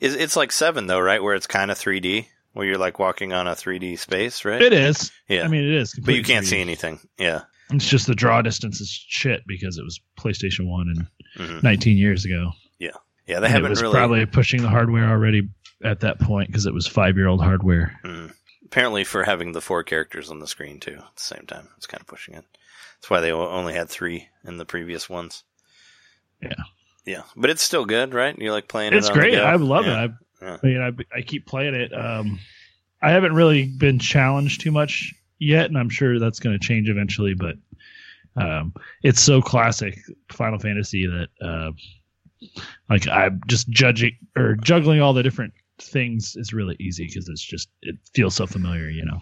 It's like seven though, right? Where it's kind of 3D, where you're like walking on a 3D space, right? It is. Yeah. I mean, it is. but you can't 3D. see anything. Yeah. It's just the draw distance is shit because it was PlayStation One and hmm 19 years ago. Yeah, Yeah, they And it haven't was really. probably pushing the hardware already at that point because it was five year old hardware. Mm. Apparently, for having the four characters on the screen too at the same time, it's kind of pushing it. That's why they only had three in the previous ones. Yeah. Yeah, but it's still good, right? You like playing It's it? the great. I love Yeah. it. Yeah. I, I mean, I, I keep playing it. Um, I haven't really been challenged too much yet, and I'm sure that's going to change eventually. But um, it's so classic Final Fantasy that uh, like I'm just judging or juggling all the different things is really easy because it's just it feels so familiar, you know.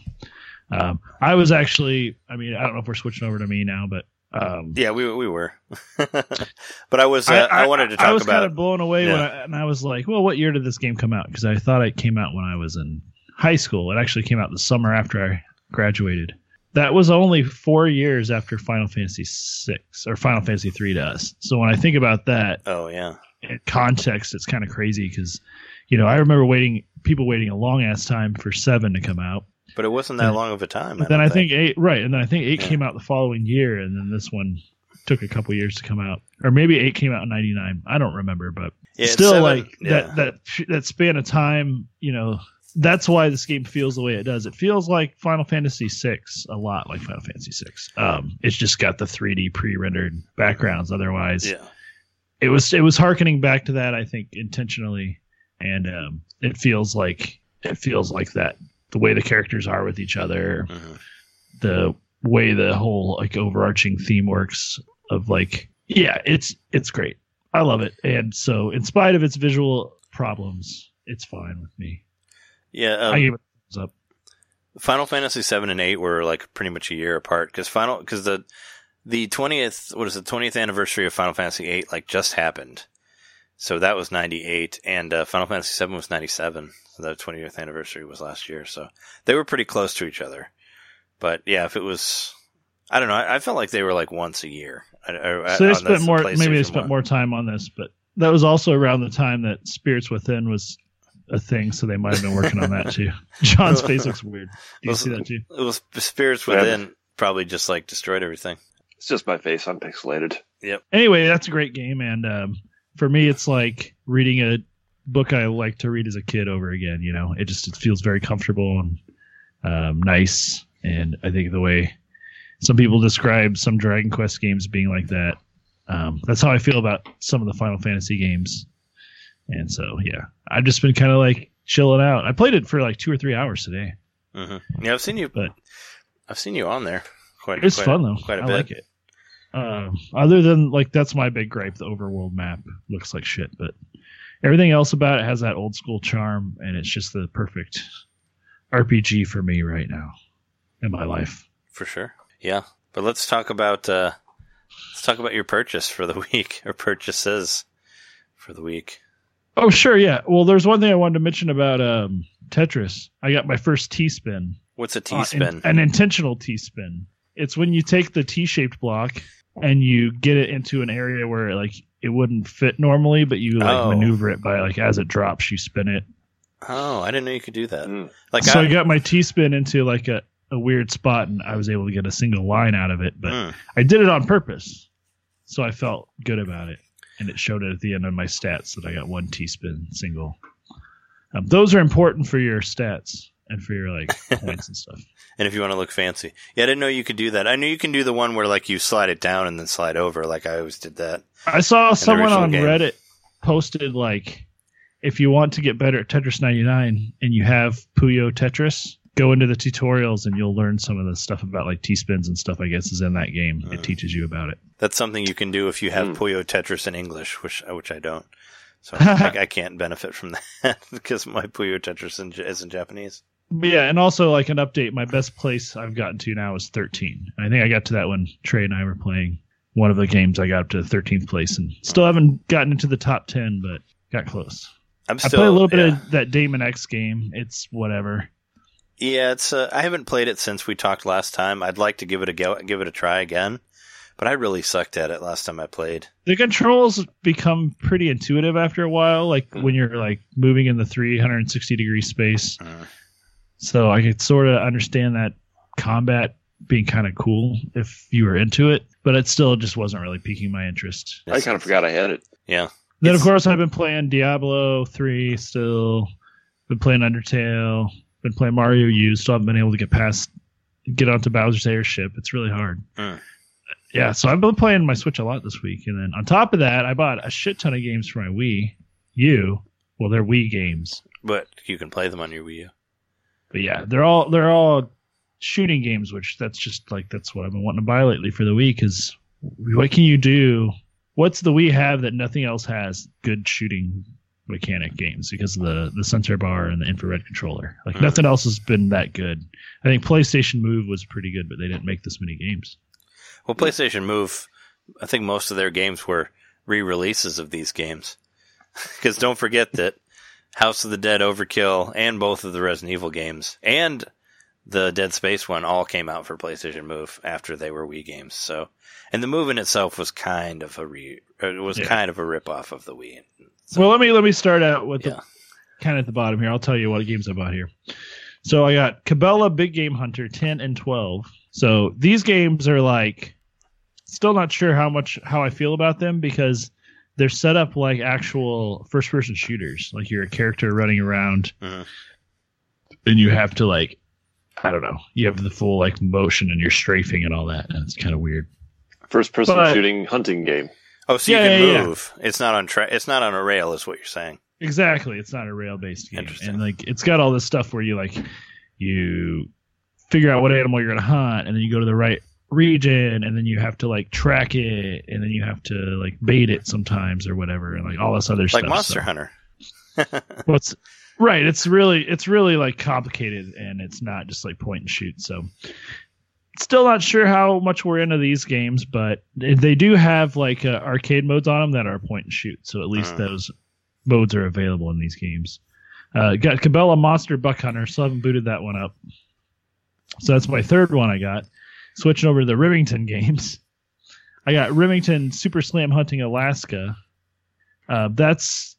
Um, I was actually, I mean, I don't know if we're switching over to me now, but um, Yeah, we we were, but I was. Uh, I, wanted to talk I was about. kind of blown away when I, and I was like, "Well, what year did this game come out?" Because I thought it came out when I was in high school. It actually came out the summer after I graduated, that was only four years after Final Fantasy six or Final Fantasy three to us. So when I think about that Oh yeah. in context, it's kind of crazy because, you know, I remember waiting people waiting a long ass time for seven to come out. But it wasn't that And- long of a time. But then I think eight, right, and then I think eight Yeah. came out the following year, and then this one took a couple years to come out, or maybe eight came out in '99. I don't remember, but Yeah, still, seven- like yeah. that that that span of time, you know, that's why this game feels the way it does. It feels like Final Fantasy VI, a lot like Final Fantasy VI. Um, it's just got the 3D pre-rendered backgrounds. Otherwise, Yeah. it was it was harkening back to that i think intentionally and um, it feels like it feels like that the way the characters are with each other Mhm. the way the whole like overarching theme works of like yeah it's it's great i love it and so in spite of its visual problems it's fine with me Yeah. i Um, give it thumbs up Final Fantasy seven and eight were like pretty much a year apart because final because the the twentieth what is the twentieth anniversary of Final Fantasy eight like just happened, so that was ninety eight and uh, Final Fantasy seven was ninety seven. So the twentieth anniversary was last year, so they were pretty close to each other. But yeah, if it was, I don't know, I, I felt like they were like once a year. I, I, so they on spent more maybe they spent one. more time on this but that was also around the time that spirits within was a thing so they might have been working on that too john's face looks weird do you Those- see that too It was Spirits Yeah. Within probably just like destroyed everything. It's just my face. I'm pixelated. Yep. Anyway, that's a great game, and um, for me, it's like reading a book I like to read as a kid over again. You know, it just it feels very comfortable and um, nice, and I think the way some people describe some Dragon Quest games being like that, um, that's how I feel about some of the Final Fantasy games. And so, yeah, I've just been kind of like chilling out. I played it for like two or three hours today. hmm Yeah, I've seen you, But- I've seen you on there. Quite, It's quite fun though. Quite a I bit. like it. Um, other than like that's my big gripe. The overworld map looks like shit, but everything else about it has that old school charm, and it's just the perfect RPG for me right now in my life. For sure. Yeah. But let's talk about uh let's talk about your purchase for the week or purchases for the week. Oh sure, yeah. Well, there's one thing I wanted to mention about um, Tetris. I got my first T spin. What's a T Uh, in- spin? an intentional T spin. It's when you take the T shaped block and you get it into an area where like it wouldn't fit normally, but you like Oh. maneuver it by like as it drops, you spin it. oh, I didn't know you could do that. Mm. Like so I, I, got my T spin into like a, a weird spot and I was able to get a single line out of it, but Mm. I did it on purpose. So I felt good about it. And it showed it at the end of my stats that I got one T spin single. Um, those are important for your stats and for your like points and stuff. and if you want to look fancy. Yeah, I didn't know you could do that. I knew you can do the one where like you slide it down and then slide over like I always did that. I saw someone on game. Reddit posted like, if you want to get better at Tetris 99 and you have Puyo Tetris, go into the tutorials and you'll learn some of the stuff about like T spins and stuff. I guess is in that game. Mm. It teaches you about it. That's something you can do if you have Mm. Puyo Tetris in English, which which I don't. So I, I can't benefit from that because my Puyo Tetris in, is in Japanese. But yeah, and also like an update. My best place I've gotten to now is 13. I think I got to that when Trey and I were playing one of the games. I got up to 13th place and still haven't gotten into the top 10, but got close. I'm I still played a little bit yeah. of that Daemon X game. It's whatever. Yeah, it's. Uh, I haven't played it since we talked last time. I'd like to give it a go, give it a try again, but I really sucked at it last time I played. The controls become pretty intuitive after a while, like Mm. when you're like moving in the 360 degree space. Mm. So I could sort of understand that combat being kind of cool if you were into it, but it still just wasn't really piquing my interest. I kind of forgot I had it. Yeah, Then of course I've been playing Diablo 3 still, been playing Undertale, been playing Mario U, still haven't been able to get past get onto Bowser's airship. It's really hard. Mm. Yeah, so I've been playing my Switch a lot this week, and then on top of that, I bought a shit ton of games for my Wii U. Well, they're Wii games, but you can play them on your Wii U. but yeah, they're all they're all shooting games, which that's just like that's what I've been wanting to buy lately for the week. Is what can you do? What's the Wii have that nothing else has? Good shooting mechanic games because of the the sensor bar and the infrared controller. Like Mhm. nothing else has been that good. I think PlayStation Move was pretty good, but they didn't make this many games. Well, PlayStation Move, I think most of their games were re-releases of these games. Because don't forget that House of the Dead, Overkill, and both of the Resident Evil games, and the Dead Space one all came out for PlayStation Move after they were Wii games. So, and the Move in itself was kind of a re, uh, it was Yeah. kind of a rip off of the Wii. So- Well, let me let me start out with Yeah. the kind of at the bottom here. I'll tell you what games I bought here. So I got Cabela Big Game Hunter 10 and 12. So these games are like still not sure how much how I feel about them because they're set up like actual first person shooters. Like you're a character running around Mhm. and you have to like I don't know. You have the full like motion and you're strafing and all that. And it's kind of weird. First person But- shooting hunting game. Oh, so you can yeah, yeah. move. It's not on track. It's not on a rail, is what you're saying. Exactly. It's not a rail based game. Interesting. And like it's got all this stuff where you like you figure out what animal you're gonna hunt and then you go to the right region and then you have to like track it and then you have to like bait it sometimes or whatever and like all this other Like stuff. Like Monster So- Hunter. What's right, it's really it's really like complicated and it's not just like point and shoot. So still not sure how much we're into these games, but they do have like uh, arcade modes on them that are point and shoot. So at least Mm. those modes are available in these games. Uh, got Cabela Monster Buck Hunter, so I haven't booted that one up. So that's my third one I got. Switching over to the Remington games. I got Remington Super Slam Hunting Alaska. Uh, that's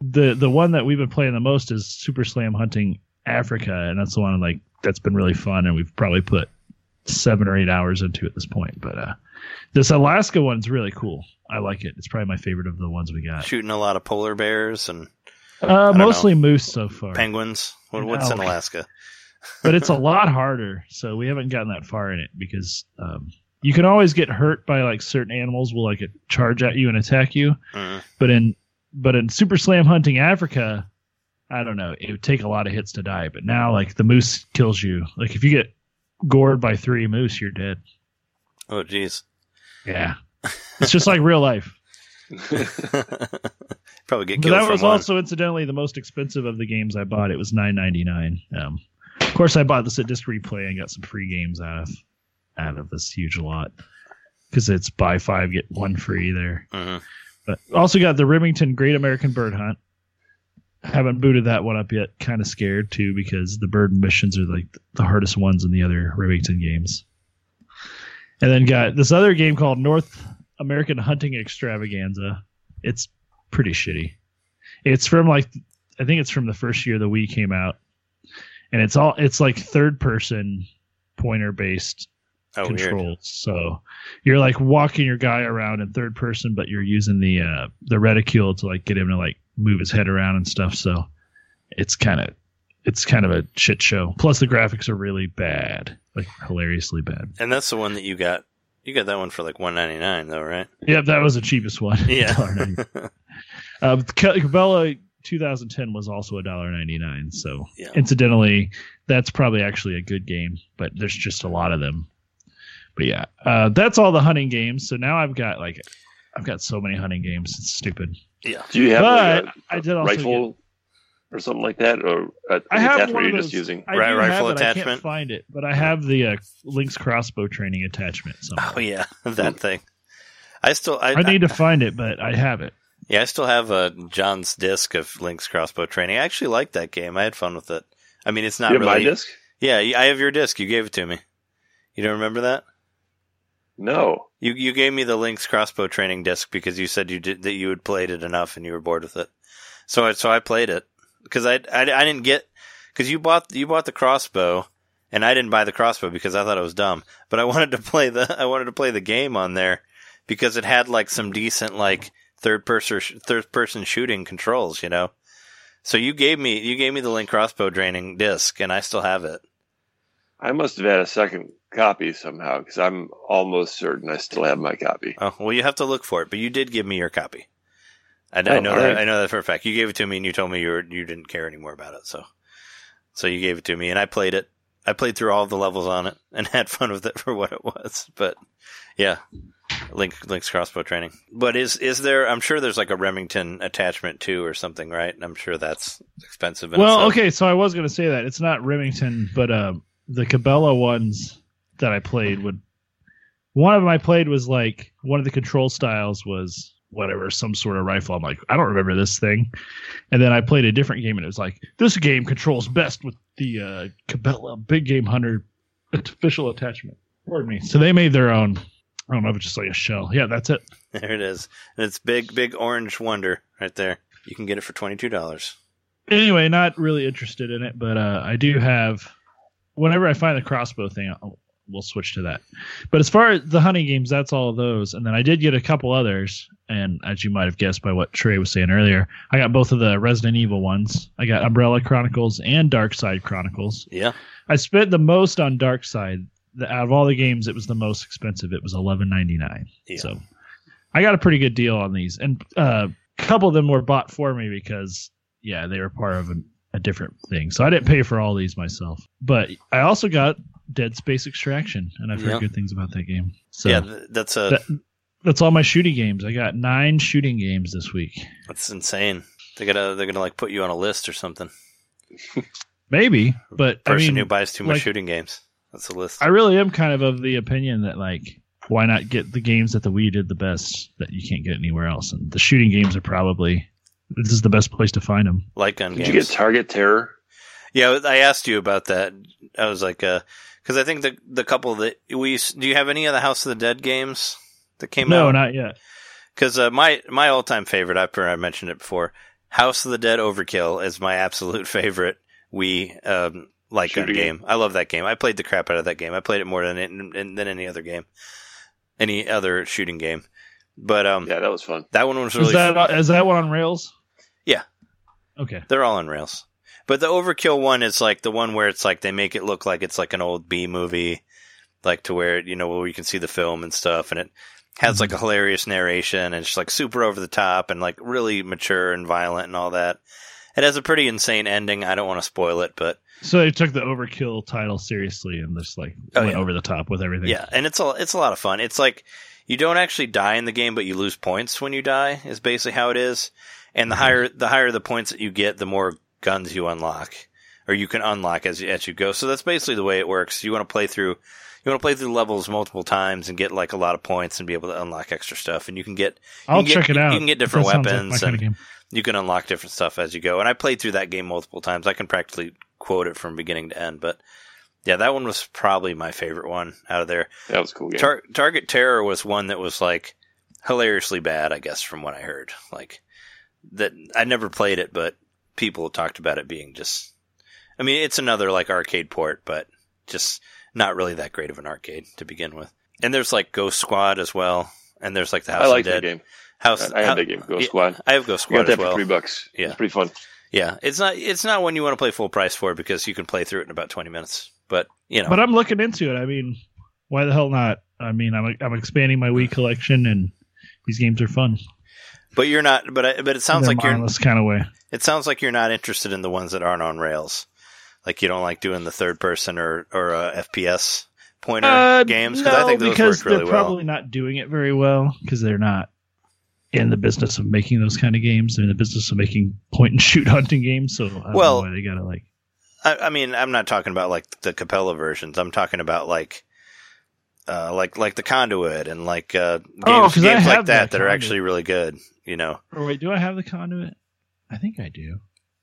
the the one that we've been playing the most is Super Slam Hunting Africa, and that's the one like that's been really fun, and we've probably put seven or eight hours into at this point. But uh, this Alaska one's really cool. I like it. It's probably my favorite of the ones we got. Shooting a lot of polar bears and Uh, mostly moose so far, penguins. What, what's in Alaska? But it's a lot harder. So we haven't gotten that far in it because um, you can always get hurt by like certain animals will like charge at you and attack you. Mm. But in but in Super Slam Hunting Africa, I don't know. It would take a lot of hits to die. But now like the moose kills you. Like if you get gored by three moose, you're dead. Oh, jeez. Yeah, it's just like real life. Probably get But that was one. also incidentally the most expensive of the games I bought. It was nine ninety nine. Um, course, I bought this at Disc Replay and got some free games out of out of this huge lot because it's buy five get one free there. Mhm. But also got the Remington Great American Bird Hunt. Haven't booted that one up yet. Kind of scared too because the bird missions are like the hardest ones in the other Remington games. And then got this other game called North American Hunting Extravaganza. It's pretty shitty. It's from like I think it's from the first year the Wii came out, and it's all it's like third person pointer based Oh, weird. controls. So you're like walking your guy around in third person, but you're using the uh, the reticule to like get him to like move his head around and stuff. So it's kind of it's kind of a shit show. Plus the graphics are really bad, like hilariously bad. And that's the one that you got. You got that one for like one ninety nine, though, right? Yeah, that was the cheapest one. Yeah. $1.99. uh, Cabela 2010 was also a dollar ninety nine. So Yeah. incidentally, that's probably actually a good game, but there's just a lot of them. But yeah, uh, that's all the hunting games. So now I've got like, I've got so many hunting games. It's stupid. yeah. Do you have But like I did a also rifle or something like that, or a, I have attachment one of you're just those- using? I Right, do rifle have it. I attachment? can't find it, but I have the uh, Link's crossbow training attachment. Somewhere. Oh yeah, that thing. I still, I, I need to find it, but I have it. Yeah, I still have uh, John's disc of Link's crossbow training. I actually liked that game. I had fun with it. I mean, it's not you have really. my disc? Yeah, I have your disc. You gave it to me. You don't remember that? No. You you gave me the Link's crossbow training disc because you said you did that you had played it enough and you were bored with it. So I, so I played it because I, I I didn't get because you bought you bought the crossbow and I didn't buy the crossbow because I thought it was dumb. But I wanted to play the I wanted to play the game on there because it had like some decent like third person third person shooting controls, you know. So you gave me you gave me the Link crossbow training disc and I still have it. I must have had a second copy somehow because I'm almost certain I still have my copy. Oh well, you have to look for it, but you did give me your copy. I, I Oh, know that. right. I know that for a fact. You gave it to me, and you told me you were you didn't care anymore about it. So, so you gave it to me, and I played it. I played through all the levels on it and had fun with it for what it was. But yeah, Link Link's crossbow training. But is is there? I'm sure there's like a Remington attachment too, or something, right? I'm sure that's expensive. Well, itself. okay, so I was going to say that it's not Remington, but um, the Cabela ones that I played would. One of them I played was like one of the control styles was whatever, some sort of rifle. I'm like, I don't remember this thing. And then I played a different game and it was like, this game controls best with the uh, Cabela Big Game Hunter official attachment. Pardon me. So they made their own. I don't know if it's just like a shell. Yeah, that's it. There it is. And it's big, big orange wonder right there. You can get it for twenty two dollars. Anyway, not really interested in it, but uh, I do have. Whenever I find the crossbow thing, I'll, we'll switch to that. But as far as the hunting games, that's all of those. And then I did get a couple others. And as you might have guessed by what Trey was saying earlier, I got both of the Resident Evil ones. I got Umbrella Chronicles and Dark Side Chronicles. Yeah. I spent the most on Dark Side. The, out of all the games, it was the most expensive. It was eleven ninety nine. Yeah. So I got a pretty good deal on these, and uh, a couple of them were bought for me because yeah, they were part of a, a different thing. So I didn't pay for all these myself. But I also got Dead Space Extraction, and I've heard Yeah. good things about that game. So yeah, that's a that- that's all my shooting games. I got nine shooting games this week. that's insane. They gotta they're gonna like put you on a list or something. Maybe, but I Person mean, who buys too much like- shooting games. That's the list. I really am kind of of the opinion that like why not get the games that the Wii did the best that you can't get anywhere else, and the shooting games are probably this is the best place to find them. Light gun Did games. you get Target Terror? Yeah, I asked you about that. I was like, because I think the the couple that we do you have any of the House of the Dead games that came No, out? not yet. Because uh, my my all time favorite, I've I mentioned it before. House of the Dead Overkill is my absolute favorite Wii um, light gun game. game. I love that game. I played the crap out of that game. I played it more than it, than any other game, any other shooting game. But um, Yeah, that was fun. that one was really Is that is that one on rails? Yeah. Okay. They're all on rails. But the Overkill one is like the one where it's like they make it look like it's like an old B movie, like to where you know where you can see the film and stuff, and it has like a hilarious narration and it's like super over the top and like really mature and violent and all that. It has a pretty insane ending. I don't want to spoil it, but So they took the Overkill title seriously and just like Oh, went yeah. over the top with everything. yeah, and it's a it's a lot of fun. It's like you don't actually die in the game, but you lose points when you die. Is basically how it is. And the mm-hmm. higher the higher the points that you get, the more guns you unlock, or you can unlock as you, as you go. So that's basically the way it works. You want to play through. You want to play through levels multiple times and get like a lot of points and be able to unlock extra stuff. And you can get I'll can check get, it out. You can get different That like weapons of and you can unlock different stuff as you go. And I played through that game multiple times. I can practically quote it from beginning to end. But yeah, that one was probably my favorite one out of there. That was a cool game. Tar- Target Terror was one that was like hilariously bad, I guess, from what I heard. Like that, I never played it, but people talked about it being just. I mean, it's another like arcade port, but just not really that great of an arcade to begin with. And there's like Ghost Squad as well, and there's like the House I like of that Dead game. House. I had Hou- that game, Ghost yeah, Squad. I have Ghost You got Squad that as for well. three bucks. Yeah. It's pretty fun. Yeah, it's not it's not one you want to play full price for because you can play through it in about twenty minutes. But you know, But I'm looking into it. I mean, why the hell not? I mean, I'm I'm expanding my Wii collection, and these games are fun. but you're not. But I, but it sounds like you're mindless kind of way. It sounds like you're not interested in the ones that aren't on rails. Like you don't like doing the third person or or uh, FPS pointer Uh, games because no, I think those because work really they're well. probably not doing it very well because they're not in the business of making those kind of games. They're in the business of making point and shoot hunting games. So I don't Well- know why they gotta like. I, I mean, I'm not talking about like the Cabela versions. I'm talking about like. Uh, like like the conduit and like uh, games, Oh, games like that that that are actually really good. You know, Or wait, do I have the conduit? I think I do.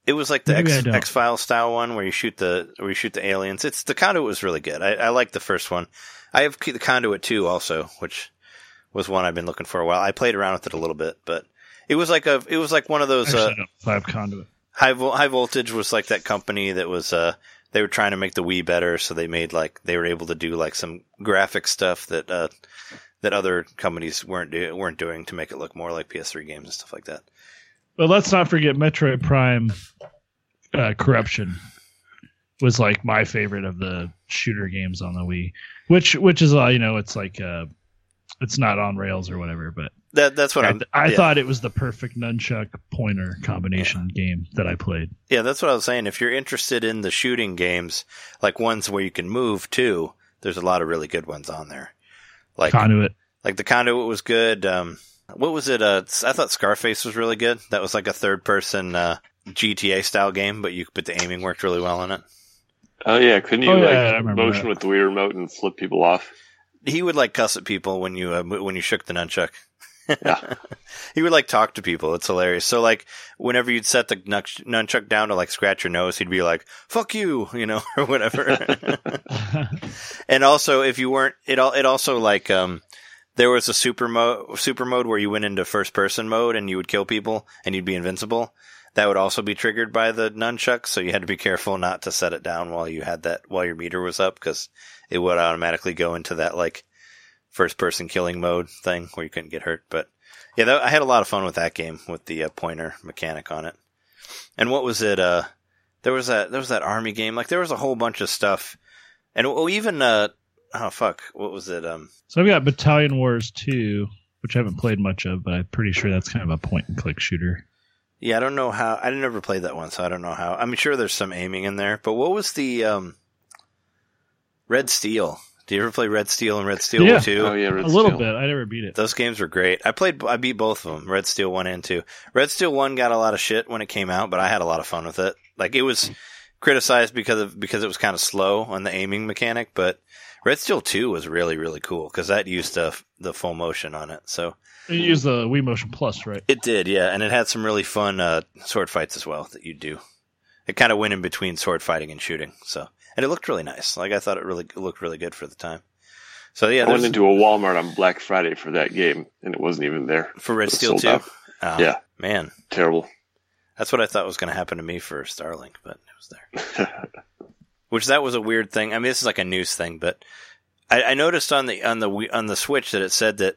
it was like the Maybe X. X File style one where you shoot the where you shoot the aliens. It's the conduit was really good. I, I like the first one. I have the conduit too, also, which was one I've been looking for a while. I played around with it a little bit, but it was like a it was like one of those. Actually, uh, I don't know if I have conduit. high Vol- high voltage was like that company that was uh they were trying to make the Wii better, so they made like they were able to do like some graphic stuff that uh that other companies weren't do- weren't doing to make it look more like PS3 games and stuff like that. But let's not forget Metroid Prime uh, Corruption was like my favorite of the shooter games on the Wii, which which is uh, you know it's like uh, it's not on rails or whatever, but That that's what I, I'm. I yeah. thought it was the perfect nunchuck pointer combination game that I played. Yeah, that's what I was saying. If you're interested in the shooting games, like ones where you can move too, there's a lot of really good ones on there. Like Conduit. like the conduit was good. Um, what was it? Uh, I thought Scarface was really good. That was like a third person uh, GTA style game, but you but the aiming worked really well in it. Oh yeah, couldn't you Oh, yeah, like motion that. with the Wii remote and flip people off? He would like cuss at people when you uh, when you shook the nunchuck. Yeah. he would like talk to people. It's hilarious. So like whenever you'd set the nunchuck down to like scratch your nose, he'd be like, "Fuck you," you know, or whatever. and also if you weren't, it all it also like um there was a super mode super mode where you went into first person mode and you would kill people and you'd be invincible. That would also be triggered by the nunchuck, so you had to be careful not to set it down while you had that while your meter was up because it would automatically go into that like first person killing mode thing where you couldn't get hurt. But yeah, that, I had a lot of fun with that game with the uh, pointer mechanic on it. And what was it? Uh, there was that there was that army game. Like there was a whole bunch of stuff, and oh, even uh, oh fuck, what was it? Um, so I've got Battalion Wars 2, which I haven't played much of, but I'm pretty sure that's kind of a point and click shooter. yeah, I don't know how. I never played that one, so I don't know how. I'm sure there's some aiming in there. But what was the um, Red Steel? Do you ever play Red Steel and Red Steel Yeah. 2? Oh yeah, Red a little Steel. bit. I never beat it. Those games were great. I played, I beat both of them, Red Steel 1 and 2. Red Steel 1 got a lot of shit when it came out, but I had a lot of fun with it. Like, it was criticized because of, because it was kind of slow on the aiming mechanic, but Red Steel 2 was really, really cool because that used uh, the full motion on it. So You use the Wii Motion Plus, right? it did, yeah. And it had some really fun, uh, sword fights as well that you do. It kind of went in between sword fighting and shooting. So, and it looked really nice. Like, I thought it really it looked really good for the time. So yeah, I went into a Walmart on Black Friday for that game, and it wasn't even there. for Red Steel 2. Oh, Yeah. Man. Terrible. That's what I thought was going to happen to me for Starlink, but it was there. Which that was a weird thing. I mean, this is like a news thing, but I, I noticed on the on the on the Switch that it said that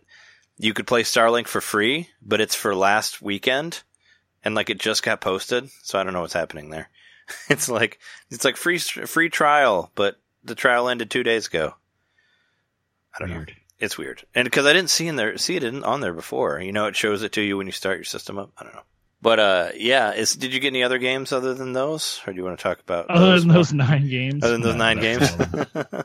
you could play Starlink for free, but it's for last weekend, and like it just got posted. So I don't know what's happening there. It's like it's like free free trial, but the trial ended two days ago. I don't know. It's weird, and because I didn't see in there see it in, on there before. You know, it shows it to you when you start your system up. I don't know. But uh, yeah. Is did you get any other games other than those, or do you want to talk about Other than more? those nine games. other than those No, nine games? all of them.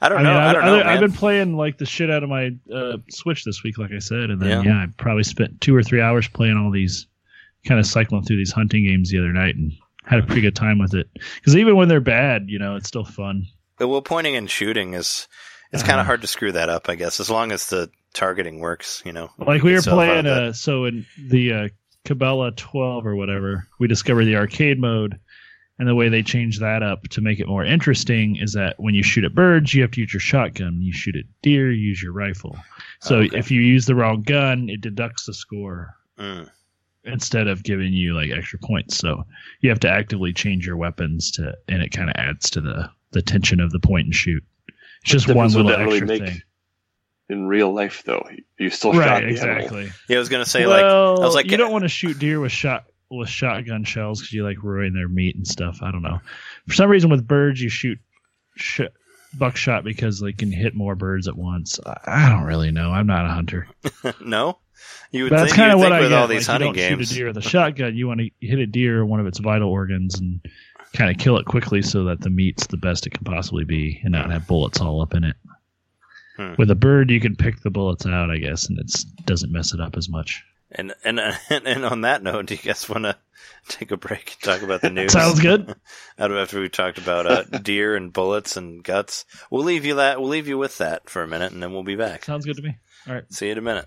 I don't I know. mean, I, I, don't know. I, have been playing like the shit out of my uh, Switch this week, like I said, and then Yeah. yeah. I probably spent two or three hours playing all these, kind of cycling through these hunting games the other night, and had a pretty good time with it. Because even when they're bad, you know, it's still fun. well, pointing and shooting is it's kind Uh-huh. of hard to screw that up, I guess, as long as the targeting works. You know, Like we were Yourself out of playing, uh, so in the uh, Cabela 12 or whatever, we discovered the arcade mode. And the way they changed that up to make it more interesting is that when you shoot at birds, you have to use your shotgun. You shoot at deer, you use your rifle. So Oh, okay. if you use the wrong gun, it deducts the score Mm. Instead of giving you like extra points. So you have to actively change your weapons to, and it kind of adds to the the tension of the point and shoot. It's just one difference little that really extra make thing. In real life, though, you still shot Right, the animal. exactly. yeah. I was gonna say like I was like you don't want to shoot deer with shot with shotgun shells because you like ruin their meat and stuff. I don't know. For some reason, with birds, you shoot sh- buckshot because they can hit more birds at once. I, I don't really know. I'm not a hunter. no. You would But that's kind of what I with get. all these like, hunting you don't games. shoot a deer with a shotgun. You want to hit a deer one of its vital organs and kind of kill it quickly so that the meat's the best it can possibly be and not have bullets all up in it. Hmm. With a bird, you can pick the bullets out, I guess, and it doesn't mess it up as much. And and and, and on that note, do you guys want to take a break and talk about the news? Sounds good. Out of after we talked about uh, deer and bullets and guts, we'll leave you that. We'll leave you with that for a minute, and then we'll be back. Sounds good to me. All right. See you in a minute.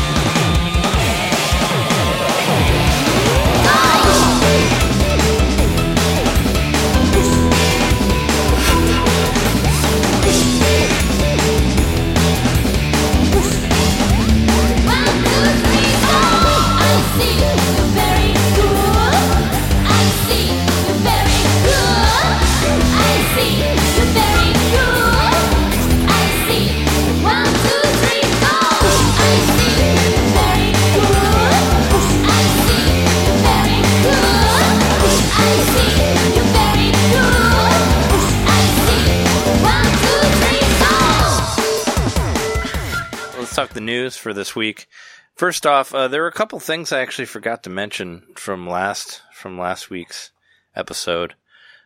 week. First off, uh, there were a couple things I actually forgot to mention from last from last week's episode.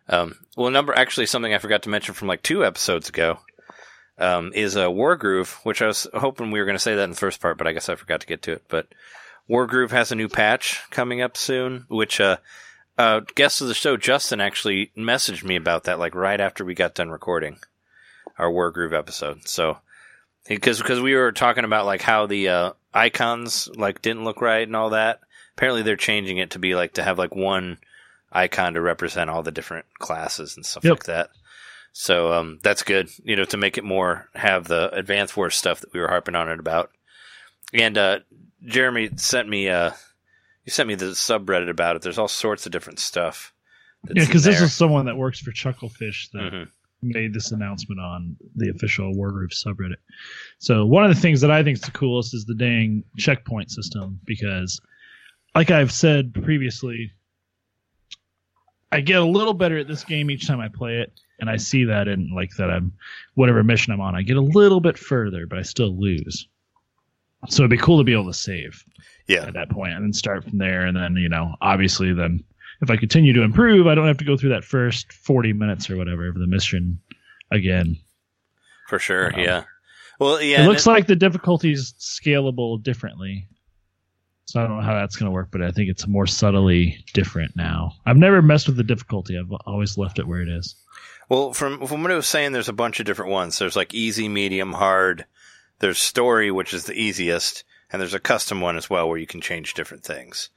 Um, well, number actually something I forgot to mention from like two episodes ago um, is uh, Wargroove, which I was hoping we were going to say that in the first part, but I guess I forgot to get to it. But Wargroove has a new patch coming up soon, which uh, uh, guest of the show Justin actually messaged me about that like right after we got done recording our Wargroove episode. So because because we were talking about like how the uh, icons like didn't look right and all that. Apparently, they're changing it to be like to have like one icon to represent all the different classes and stuff Yep. like that. So um, that's good, you know, to make it more have the Advanced Wars stuff that we were harping on it about. And uh, Jeremy sent me uh, you sent me the subreddit about it. There's all sorts of different stuff. that's Yeah, because this is someone that works for Chucklefish that Mhm. Made this announcement on the official Wargroove subreddit. So one of the things that I think is the coolest is the dang checkpoint system because, like I've said previously, I get a little better at this game each time I play it, and I see that in like that I'm whatever mission I'm on, I get a little bit further, but I still lose. So it'd be cool to be able to save yeah, at that point and then start from there and then you know obviously then if i continue to improve i don't have to go through that first 40 minutes or whatever of the mission again for sure. Um, yeah. Well, yeah. it looks like the difficulty's scalable differently so i don't know how that's going to work but i think it's more subtly different now i've never messed with the difficulty i've always left it where it is Well, from from what I was saying, there's a bunch of different ones. There's like easy, medium, hard. There's story, which is the easiest, and there's a custom one as well where you can change different things.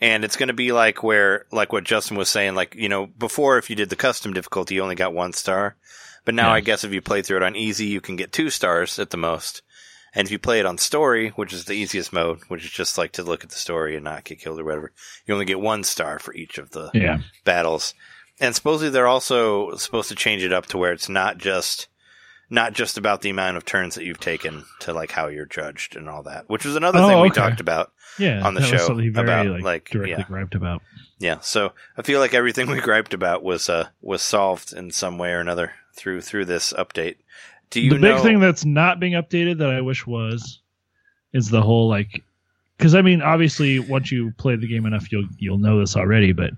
And it's going to be like where, like what Justin was saying, like you know, before if you did the custom difficulty, you only got one star, but now Yeah. I guess if you play through it on easy, you can get two stars at the most. And if you play it on story, which is the easiest mode, which is just like to look at the story and not get killed or whatever, you only get one star for each of the yeah battles. And supposedly they're also supposed to change it up to where it's not just not just about the amount of turns that you've taken to like how you're judged and all that, which was another Oh, thing we okay. talked about. yeah On the show very, about, like, like, directly yeah. griped about Yeah, so I feel like everything we griped about was uh was solved in some way or another through through this update. Do you the big know? thing that's not being updated that I wish was is the whole like because I mean obviously once you play the game enough you'll you'll know this already but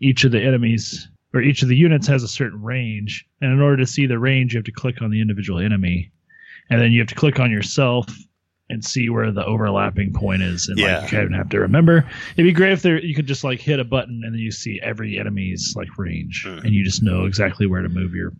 each of the enemies or each of the units has a certain range and in order to see the range you have to click on the individual enemy and then you have to click on yourself and see where the overlapping point is and Yeah. like you kind of have to remember it'd be great if there you could just like hit a button and then you see every enemy's like range Hmm. and you just know exactly where to move your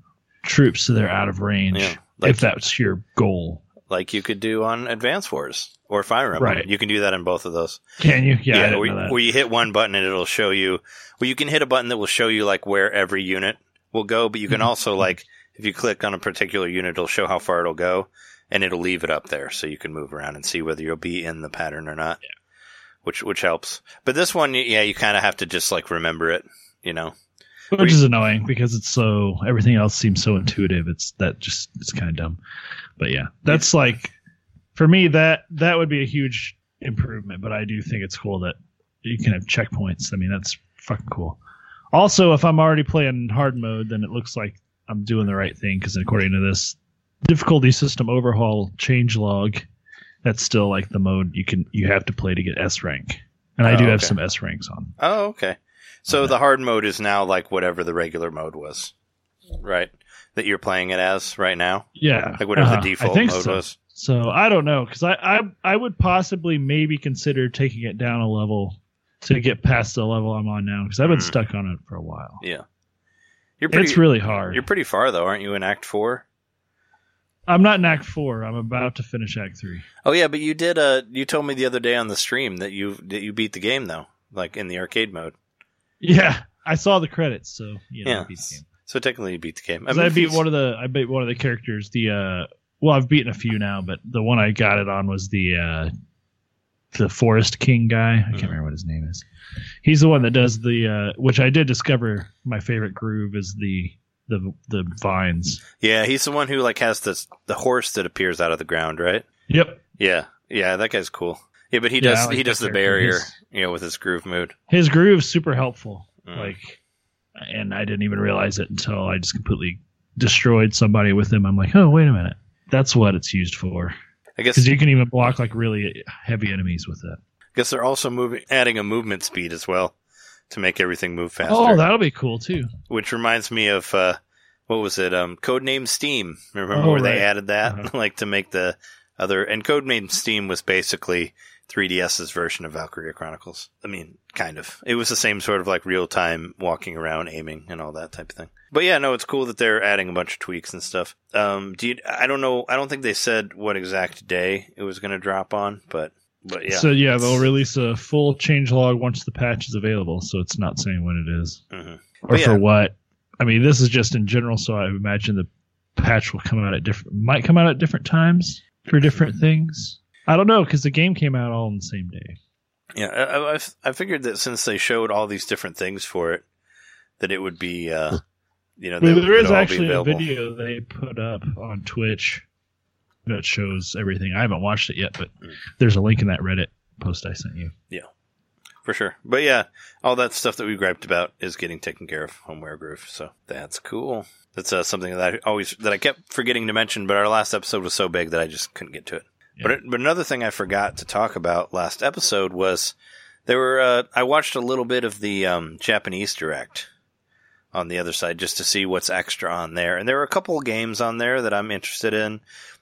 troops so they're out of range Yeah, like if that's your goal. like you could do on Advance Wars or Fire Emblem. Right. You can do that in both of those. Can you? Yeah, didn't where, where you hit one button and it'll show you. Well, you can hit a button that will show you like where every unit will go, but you can Mhm. also like if you click on a particular unit, it'll show how far it'll go, and it'll leave it up there so you can move around and see whether you'll be in the pattern or not. Which which helps. But this one, yeah, you kind of have to just like remember it. You know. Which is annoying because it's so everything else seems so intuitive. It's that just it's kind of dumb. But yeah, that's like for me that that would be a huge improvement. But I do think it's cool that you can have checkpoints. I mean, that's fucking cool. Also, if I'm already playing hard mode, then it looks like I'm doing the right thing because according to this difficulty system overhaul change log, that's still like the mode you can you have to play to get S rank, and I Oh, do have okay. some S ranks on. Oh, okay. So Okay. the hard mode is now like whatever the regular mode was, right? That you're playing it as right now, Yeah, like whatever uh-huh. the default mode so. was. So I don't know because I, I I would possibly maybe consider taking it down a level to get past the level I'm on now because I've been Hmm. stuck on it for a while. Yeah. You're pretty. it's really hard. You're pretty far though, aren't you? In Act Four. I'm not in Act Four. I'm about to finish Act Three. Oh yeah, but you did. Uh, you told me the other day on the stream that you that you beat the game though, like in the arcade mode. Yeah, I saw the credits, so you know, Yeah. I beat the game. So technically, you beat the game. 'Cause I, beat one of the I beat one of the characters. The uh, well, I've beaten a few now, but the one I got it on was the uh, the Forest King guy. I can't Mhm. remember what his name is. He's the one that does the uh, which I did discover. My favorite groove is the the the vines. Yeah, he's the one who like has this the horse that appears out of the ground, right? Yep, Yeah, yeah, that guy's cool. Yeah, but he Yeah, does like he does the barrier, His- you know, with his groove mood. his groove's super helpful. Mm. Like, and I didn't even realize it until I just completely destroyed somebody with him. I'm like, oh wait a minute, that's what it's used for. I guess Because you can even block like really heavy enemies with it. I guess they're also moving adding a movement speed as well to make everything move faster. Oh, that'll be cool too. which reminds me of uh, what was it? Um, Codename Steam. Remember Oh, where they added that, Uh-huh. like to make the other and Codename Steam was basically 3DS's version of Valkyria Chronicles. I mean, kind of. It was the same sort of like real time walking around, aiming, and all that type of thing. But yeah, no, it's cool that they're adding a bunch of tweaks and stuff. Um, do you, I don't know. I don't think they said what exact day it was going to drop on, but but yeah. So yeah, they'll release a full change log once the patch is available. So it's not saying when it is. Mhm. or yeah. for what. I mean, this is just in general, so I imagine the patch will come out at different, might come out at different times for different things. I don't know because the game came out all on the same day. Yeah, I, I- I, I figured that since they showed all these different things for it, that it would be, uh, you know, they, Well, there is would all be actually a video they put up on Twitch that shows everything. I haven't watched it yet, but Mm. there's a link in that Reddit post I sent you. Yeah, for sure. But yeah, all that stuff that we griped about is getting taken care of Homeware Groove, so that's cool. That's uh, something that I always that I kept forgetting to mention, but our last episode was so big that I just couldn't get to it. But it, but another thing I forgot to talk about last episode was there were uh, I watched a little bit of the um, Japanese direct on the other side just to see what's extra on there, and there are a couple of games on there that I'm interested in.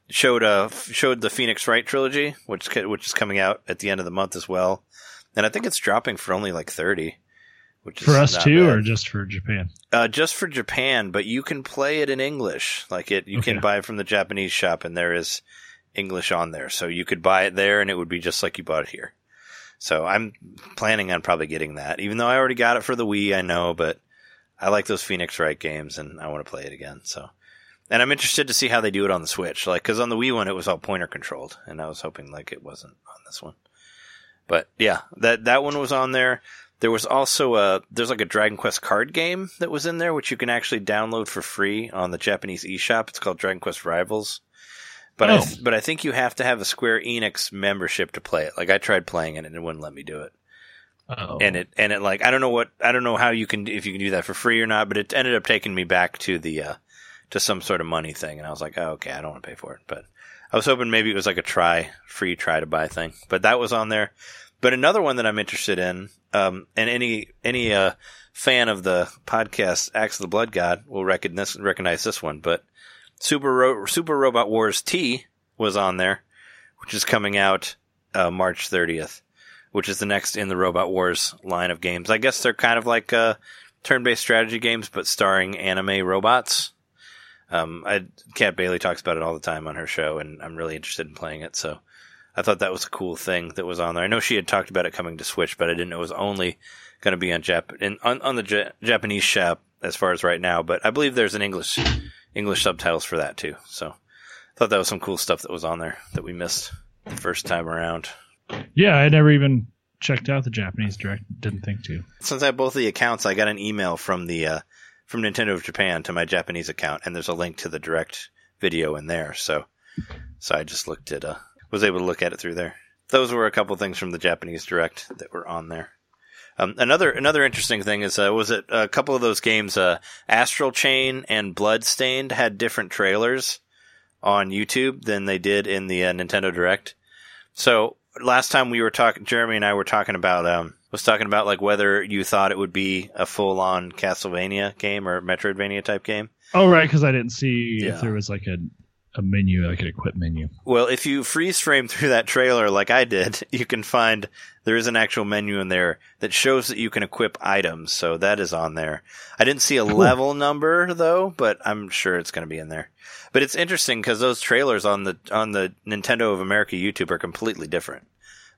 Showed uh showed the Phoenix Wright trilogy, which which is coming out at the end of the month as well, and I think it's dropping for only like thirty. Which is For us too, bad. or just for Japan? Uh, just for Japan, but you can play it in English. Like it, you can buy it from the Japanese shop, and there is English on there, so you could buy it there, and it would be just like you bought it here. So I'm planning on probably getting that, even though I already got it for the Wii. I know, but I like those Phoenix Wright games, and I want to play it again. So, and I'm interested to see how they do it on the Switch, like because on the Wii one it was all pointer controlled, and I was hoping like it wasn't on this one. But yeah, that that one was on there. There was also a there's like a Dragon Quest card game that was in there, which you can actually download for free on the Japanese eShop. It's called Dragon Quest Rivals. But I Oh. th- but I think you have to have a Square Enix membership to play it. Like I tried playing it and it wouldn't let me do it. Oh, And it and it like I don't know what I don't know how you can if you can do that for free or not. But it ended up taking me back to the uh, to some sort of money thing, and I was like, oh, okay, I don't want to pay for it. But I was hoping maybe it was like a try free try to buy thing. But that was on there. But another one that I'm interested in, um, and any any uh, fan of the podcast Axe of the Blood God will recognize recognize this one. But Super Ro- Super Robot Wars T was on there, which is coming out uh, March 30th, which is the next in the Robot Wars line of games. I guess they're kind of like uh, turn-based strategy games, but starring anime robots. Um, I Kat Bailey talks about it all the time on her show, and I'm really interested in playing it. So I thought that was a cool thing that was on there. I know she had talked about it coming to Switch, but I didn't know it was only going to be on Jap in, on, on the J- Japanese shop as far as right now. But I believe there's an English English subtitles for that too. So I thought that was some cool stuff that was on there that we missed the first time around. Yeah, I never even checked out the Japanese direct. Didn't think to. Since I have both the accounts, I got an email from the uh, from Nintendo of Japan to my Japanese account, and there's a link to the direct video in there. So, so I just looked at, uh, was able to look at it through there. Those were a couple things from the Japanese direct that were on there. Um, another another interesting thing is uh, was it a couple of those games, uh, Astral Chain and Bloodstained had different trailers on YouTube than they did in the uh, Nintendo Direct. So last time we were talking, Jeremy and I were talking about, um, was talking about like whether you thought it would be a full on Castlevania game or Metroidvania type game. Oh, right, because I didn't see Yeah. if there was like a a menu, like an equip menu. Well, if you freeze frame through that trailer like I did, you can find there is an actual menu in there that shows that you can equip items. So that is on there. I didn't see a Cool. level number though, but I'm sure it's going to be in there. But it's interesting because those trailers on the on the Nintendo of America YouTube are completely different.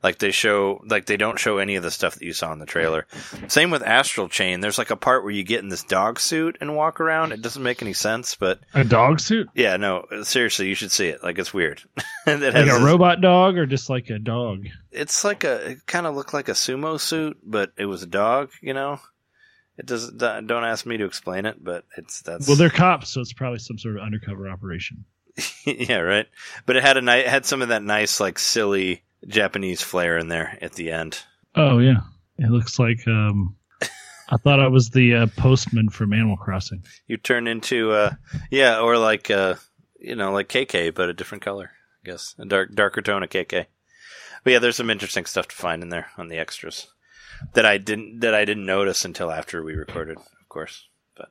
Like they show, like they don't show any of the stuff that you saw in the trailer. Same with Astral Chain. There's like a part where you get in this dog suit and walk around. It doesn't make any sense, but A dog suit, yeah, no, seriously, you should see it. Like it's weird. it like a this- robot dog, or just like a dog. it's like a it kind of looked like a sumo suit, but it was a dog. You know, it does. Don't ask me to explain it, but it's that's Well, they're cops, so it's probably some sort of undercover operation. yeah, right. But it had a ni- it had some of that nice like silly Japanese flair in there at the end. Oh yeah, it looks like um, I thought I was the uh, postman from Animal Crossing. You turn into uh yeah, or like uh you know like KK, but a different color. I guess a dark darker tone of KK. But yeah, there's some interesting stuff to find in there on the extras that I didn't that I didn't notice until after we recorded, of course. But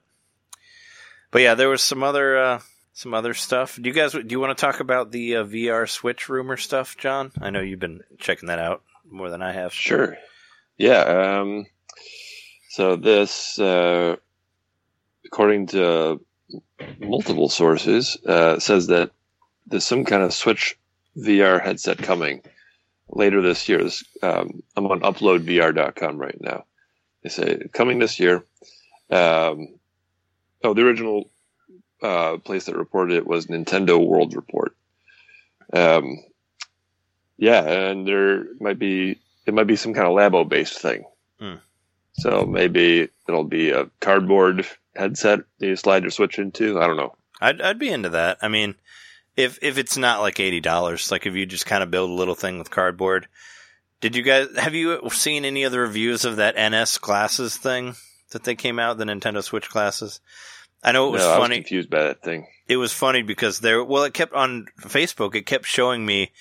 but yeah, there was some other uh, some other stuff. Do you guys do you want to talk about the uh, VR Switch rumor stuff, John? I know you've been checking that out more than I have. Sure. Yeah. Um, so this uh, according to multiple sources, uh, says that there's some kind of Switch VR headset coming later this year. This, um, I'm on uploadvr.com right now. They say coming this year. Um, oh, the original uh, place that reported it was Nintendo World Report. Um, yeah, and there might be it might be some kind of Labo based thing. Hmm. So maybe it'll be a cardboard headset that you slide your Switch into. I don't know. I'd I'd be into that. I mean, if if it's not like eighty dollars, like if you just kind of build a little thing with cardboard. Did you guys have you seen any other reviews of that NS glasses thing that they came out, the Nintendo Switch glasses? I know it was No, I was funny. confused by that thing. it was funny because there well it kept on facebook it kept showing me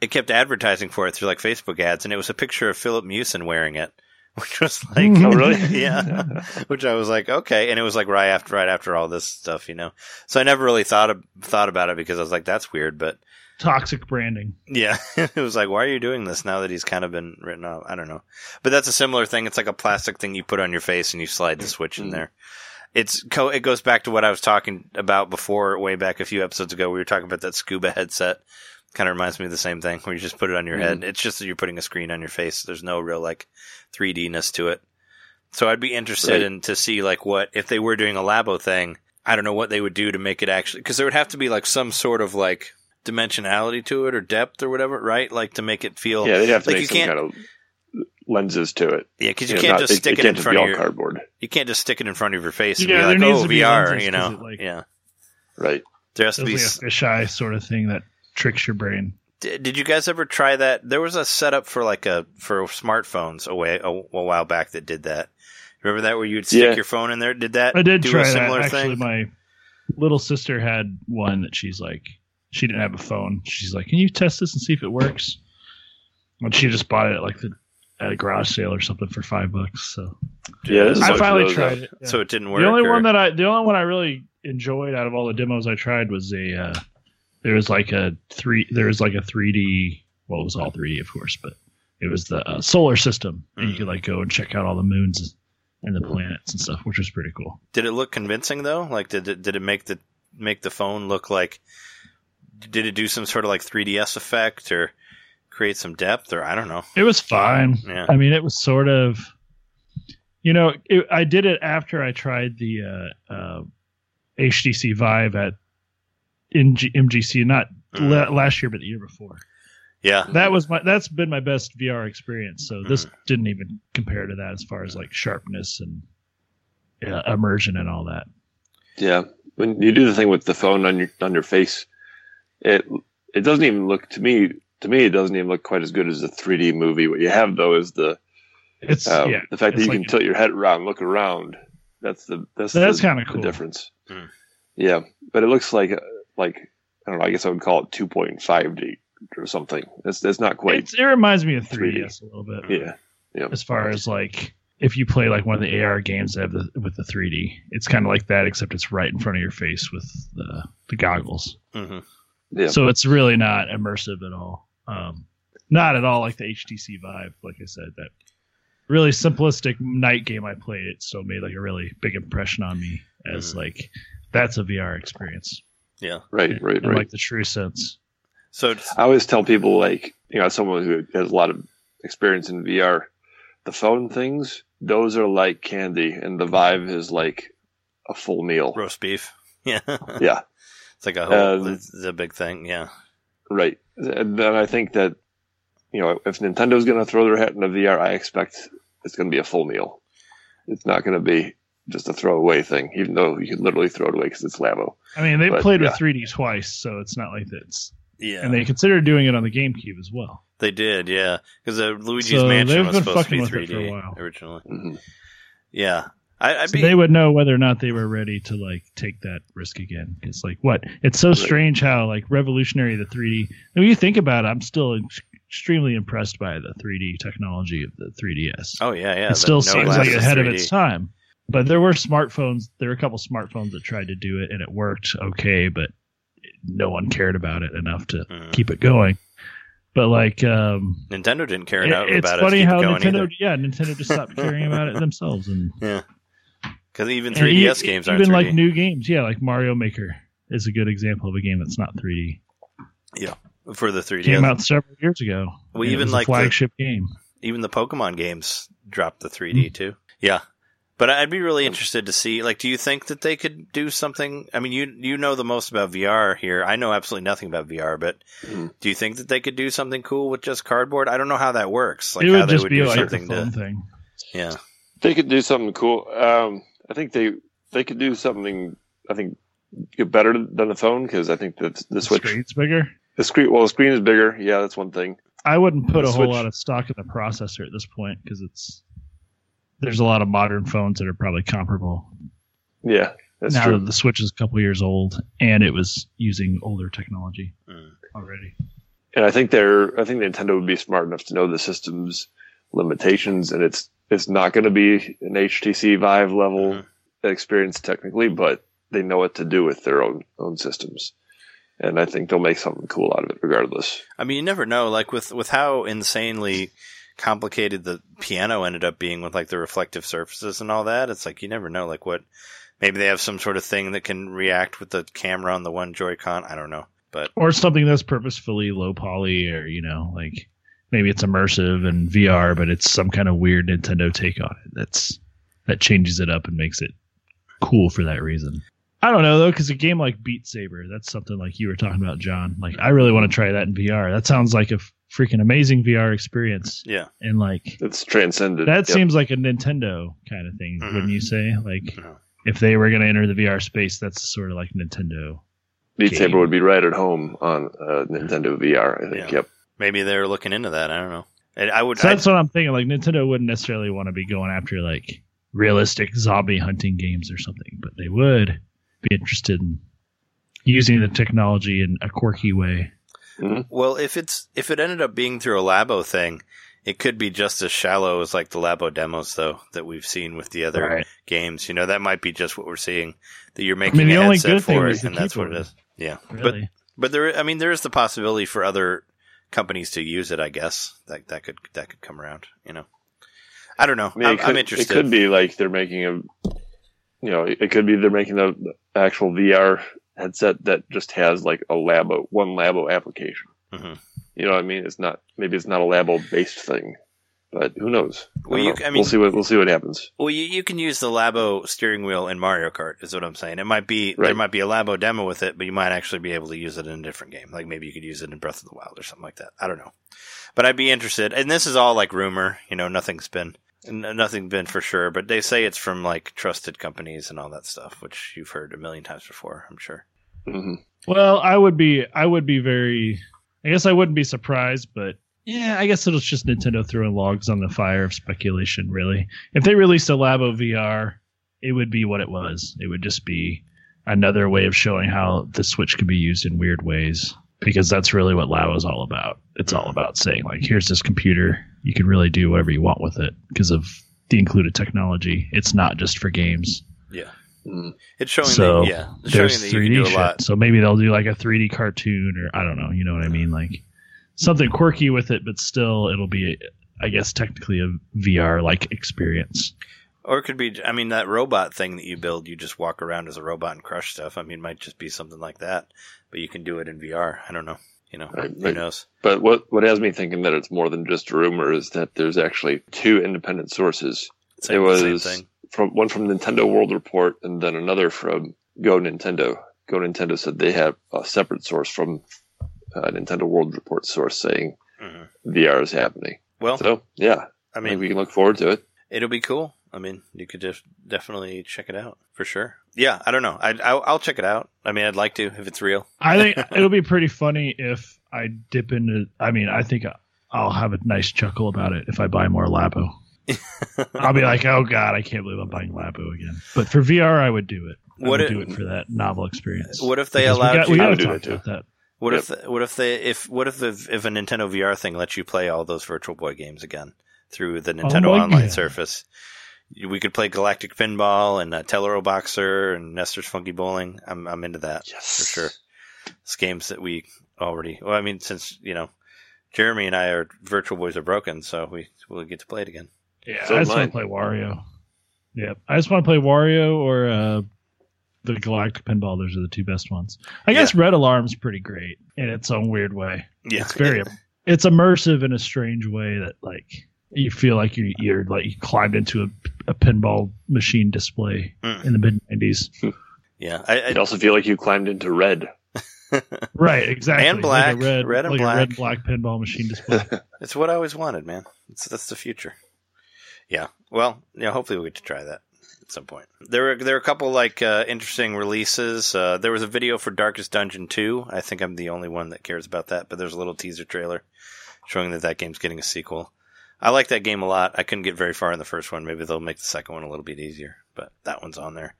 it kept advertising for it through like facebook ads and it was a picture of philip Mewson wearing it which was like Oh, really? yeah which i was like okay and it was like right after right after all this stuff you know so i never really thought of, thought about it because i was like that's weird but Toxic branding. yeah it was like why are you doing this now that he's kind of been written off i don't know but that's a similar thing it's like a plastic thing you put on your face and you slide the switch in Mhm. there it's co- it goes back to what I was talking about before, way back a few episodes ago. We were talking about that scuba headset. Kind of reminds me of the same thing, where you just put it on your head. Mm-hmm. It's just that you're putting a screen on your face. There's no real like 3D-ness to it. So I'd be interested Right. in to see like what if they were doing a Labo thing. I don't know what they would do to make it actually because there would have to be like some sort of like dimensionality to it or depth or whatever, right? Like to make it feel Yeah, they'd have to Like, make you some can't- kind of lenses to it. yeah, because you know, can't not- just it- stick it, can't in front of your cardboard. you can't just stick it in front of your face and Yeah, be there like, needs oh, to be VR, lenses you 'cause know? like, yeah. Right. There has to be like a fisheye sort of thing that tricks your brain. Did, did you guys ever try that? There was a setup for like a for smartphones a way a, a while back that did that. Remember that where you'd stick Yeah. your phone in there? Did that? I did do try a that. similar Actually, thing. my little sister had one that she's like, she didn't have a phone. She's like, "Can you test this and see if it works?" And she just bought it at like the at a garage sale or something for five bucks. So Yeah, this is I what finally those, tried it. yeah. So it didn't work. the only or- one that I, the only one I really enjoyed out of all the demos I tried was a. Uh, there was like a three. There was like a three D. Well, it was all three D, of course, but it was the uh, solar system, and you Mm. could like go and check out all the moons and the planets and stuff, which was pretty cool. did it look convincing though? Like did it did it make the make the phone look like? Did it do some sort of like 3ds effect or create some depth or I don't know? It was fine. Yeah. I mean, it was sort of, you know, it, I did it after I tried the uh, uh, HTC Vive at in G- MGC, not Mm. la- last year, but the year before. Yeah. That was my that's been my best VR experience. So this didn't even compare to that as far as like sharpness and uh, immersion and all that. Yeah, when you do the thing with the phone on your on your face, it it doesn't even look to me to me it doesn't even look quite as good as a 3D movie. What you have though is the It's um, yeah, the fact that you like- can tilt your head around, look around. That's the that's That's kinda the difference. Hmm. Yeah, but it looks like like I don't know. I guess I would call it 2.5D or something. It's it's not quite. it's, it reminds me of 3D. 3DS a little bit. yeah, yeah. as far as like if you play like one of the AR games that have the, with the 3D, it's kind of like that, except it's right in front of your face with the the goggles. hmm yeah. So it's really not immersive at all. Um, not at all like the HTC Vive. Like I said, that really simplistic night game I played, it still made like a really big impression on me as Mhm. like that's a VR experience Yeah. right, right, in right. like the true sense. So it's, I always tell people like you know someone who has a lot of experience in VR, the phone things those are like candy, and the Vive is like a full meal. roast beef. Yeah. Yeah, It's like a whole. Um, it's a big thing. Yeah. Right. And then I think that you know if Nintendo's going to throw their hat into VR, I expect it's going to be a full meal. It's not going to be just a throwaway thing, even though you can literally throw it away because it's Labo. I mean, they But, played yeah. with 3D twice, so it's not like that's. Yeah. And they considered doing it on the GameCube as well. They did, yeah, because uh, Luigi's So Mansion was supposed to be fucking with for a 3D while. originally. hmm Yeah, I, So be. they would know whether or not they were ready to like take that risk again. It's like what? It's so strange how like revolutionary the 3D. When you think about it, I'm still ex- extremely impressed by the 3D technology of the 3DS. oh yeah, yeah. it still no seems like ahead of 3D. its time. But there were smartphones. There were a couple smartphones that tried to do it, and it worked okay, but no one cared about it enough to Mhm. keep it going. But like, um, Nintendo didn't care it- enough it's about it. to keep how Nintendo, either. yeah, Nintendo just stopped caring about it themselves, and Yeah, Because even 3DS e- games aren't even 3D. like new games. Yeah, like Mario Maker is a good example of a game that's not 3D. Yeah, for the 3DS. Came out several years ago. Well, and it even was a like the- flagship game. even the Pokemon games dropped the 3D too. Yeah. But I'd be really interested to see like do you think that they could do something I mean you you know the most about VR here. I know absolutely nothing about VR, but Mhm. do you think that they could do something cool with just cardboard? I don't know how that works. Like it how would they just would be do like something phone to thing. Yeah. They could do something cool. Um, I think they they could do something. I think better than the phone because I think that the The Switch, screen's bigger. the screen, well, the screen is bigger. Yeah, that's one thing. I wouldn't put The a whole lot of stock in the processor at this point because it's there's a lot of modern phones that are probably comparable. Yeah, that's now true. that the Switch is a couple years old and it was using older technology Mm. already. And I think they're. I think Nintendo would be smart enough to know the system's limitations, and it's it's not going to be an HTC Vive level Mhm. experience technically, but they know what to do with their own own systems, and I think they'll make something cool out of it regardless. I mean, you never know. Like with with how insanely complicated the piano ended up being with like the reflective surfaces and all that. It's like you never know. Like what maybe they have some sort of thing that can react with the camera on the one Joy-Con. I don't know, but Or something that's purposefully low poly or, you know, like maybe it's immersive and VR, but it's some kind of weird Nintendo take on it. That's that changes it up and makes it cool for that reason. I don't know though, because a game like Beat Saber, that's something like you were talking about, John. Like I really want to try that in VR. That sounds like a freaking amazing VR experience. yeah, And like It's transcended. that Yep. seems like a Nintendo kind of thing, Mhm. wouldn't you say? Like No. if they were going to enter the VR space, that's sort of like Nintendo. Beat game. Saber would be right at home on uh, Nintendo VR. I think. Yeah. Yep. Maybe they're looking into that. I don't know. And I would. So I, that's what I'm thinking. Like Nintendo wouldn't necessarily want to be going after like realistic zombie hunting games or something, but they would be interested in using the technology in a quirky way. Mm-hmm. well, if it's if it ended up being through a Labo thing, it could be just as shallow as like the Labo demos though that we've seen with the other games. You know, that might be just what we're seeing. That you're making the a only headset good thing for was it, and that's what it is. keyboard. is. Yeah, but But there, I mean, there is the possibility for other companies to use it. I guess that that could that could come around. You know, I don't know. I mean, I'm, it could, I'm interested. It could be like they're making a, you know, it could be they're making a the actual VR headset that just has like a Labo one Labo application. Mhm. You know what I mean? It's not maybe it's not a Labo based thing, but who knows? Well, don't you know. c- I mean- we'll see what we'll see what happens. Well, you, you can use the Labo steering wheel in Mario Kart. Is what I'm saying. It might be there might be a Labo demo with it, but you might actually be able to use it in a different game. Like maybe you could use it in Breath of the Wild or something like that. I don't know, but I'd be interested. And this is all like rumor. You know, nothing's been n- nothing been for sure. But they say it's from like trusted companies and all that stuff, which you've heard a million times before. I'm sure. hmm Well, I would be. I would be very. I guess I wouldn't be surprised, but yeah, I guess it's just Nintendo throwing logs on the fire of speculation. Really, if they released a Labo VR, it would be what it was. It would just be another way of showing how the Switch could be used in weird ways. Because that's really what Labo is all about. It's all about saying like, here's this computer. You can really do whatever you want with it because of the included technology. It's not just for games. hmm It's showing So, that yeah, it's showing there's that can do 3D a shit. So maybe they'll do like a 3D cartoon or I don't know. You know what I mean? Like something quirky with it, but still it'll be, I guess, technically a VR like experience. Or it could be, I mean, that robot thing that you build, you just walk around as a robot and crush stuff. I mean, it might just be something like that, but you can do it in VR. I don't know. You know, Right, who right. knows? But what what has me thinking that it's more than just a rumor is that there's actually two independent sources. Same, it was same thing. from one from Nintendo World Report and then another from Go Nintendo. Go Nintendo said they have a separate source from uh, Nintendo World Report source saying hmm VR is happening. Well, So yeah, I I mean, think we can look forward to it. it'll be cool. I mean, you could just definitely check it out for sure. Yeah, I don't know. I, I'll, I'll check it out. I mean, I'd like to if it's real. I think it'll be pretty funny if I dip into. I mean, I think I'll have a nice chuckle about it if I buy more Labo. I'll be like, oh god, I can't believe I'm buying Labo again. But for VR, I would do it. I What would if- do it for that novel experience. What if they Because allowed we got, you? we gotta would do talk too. about that. What if? What if they? If what if the if a Nintendo VR thing lets you play all those Virtual Boy games again through the Nintendo my Online God. Surface? We could play Galactic Pinball and uh, Teleroboxer and Nestor's Funky Bowling. I'm I'm into that Yes, for sure. It's games that we already. Well, I mean, since you know, Jeremy and I are Virtual Boys are broken, so we we'll get to play it again. Yeah, So I just want to play Wario. Yeah, I just want to play Wario or uh, the Galactic Pinball. Those are the two best ones. I guess Red Alarm's pretty great in its own weird way. Yeah, It's very, it's immersive in a strange way that like you feel like you you're like you climbed into a, a pinball machine display Mm. in the mid nineties. yeah. I, I, You'd also feel like you climbed into red. Right, exactly. And black, like a red, red and like a red black. black pinball machine display. It's what I always wanted, man. It's, that's the future. Yeah. Well, yeah. Hopefully, we get to try that at some point. There were there were a couple like uh, interesting releases. Uh, there was a video for Darkest Dungeon two. I think I'm the only one that cares about that. But there's a little teaser trailer showing that that game's getting a sequel. I like that game a lot. I couldn't get very far in the first one. Maybe they'll make the second one a little bit easier. But that one's on there.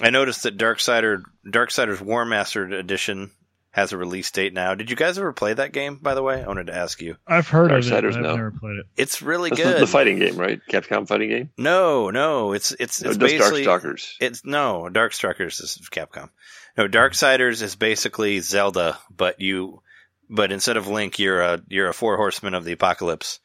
I noticed that Darksider Darksiders Warmastered Edition has a release date now. Did you guys ever play that game? By the way, I wanted to ask you. I've heard of it, Darksiders, but I've no. never played it. It's really That's good. the, the fighting game, right? Capcom fighting game. No, no, it's it's No, it's just basically Darkstalkers. it's no Darkstalkers is Capcom. No, Darksiders is basically Zelda, but you but instead of Link, you're a you're a four horseman of the apocalypse,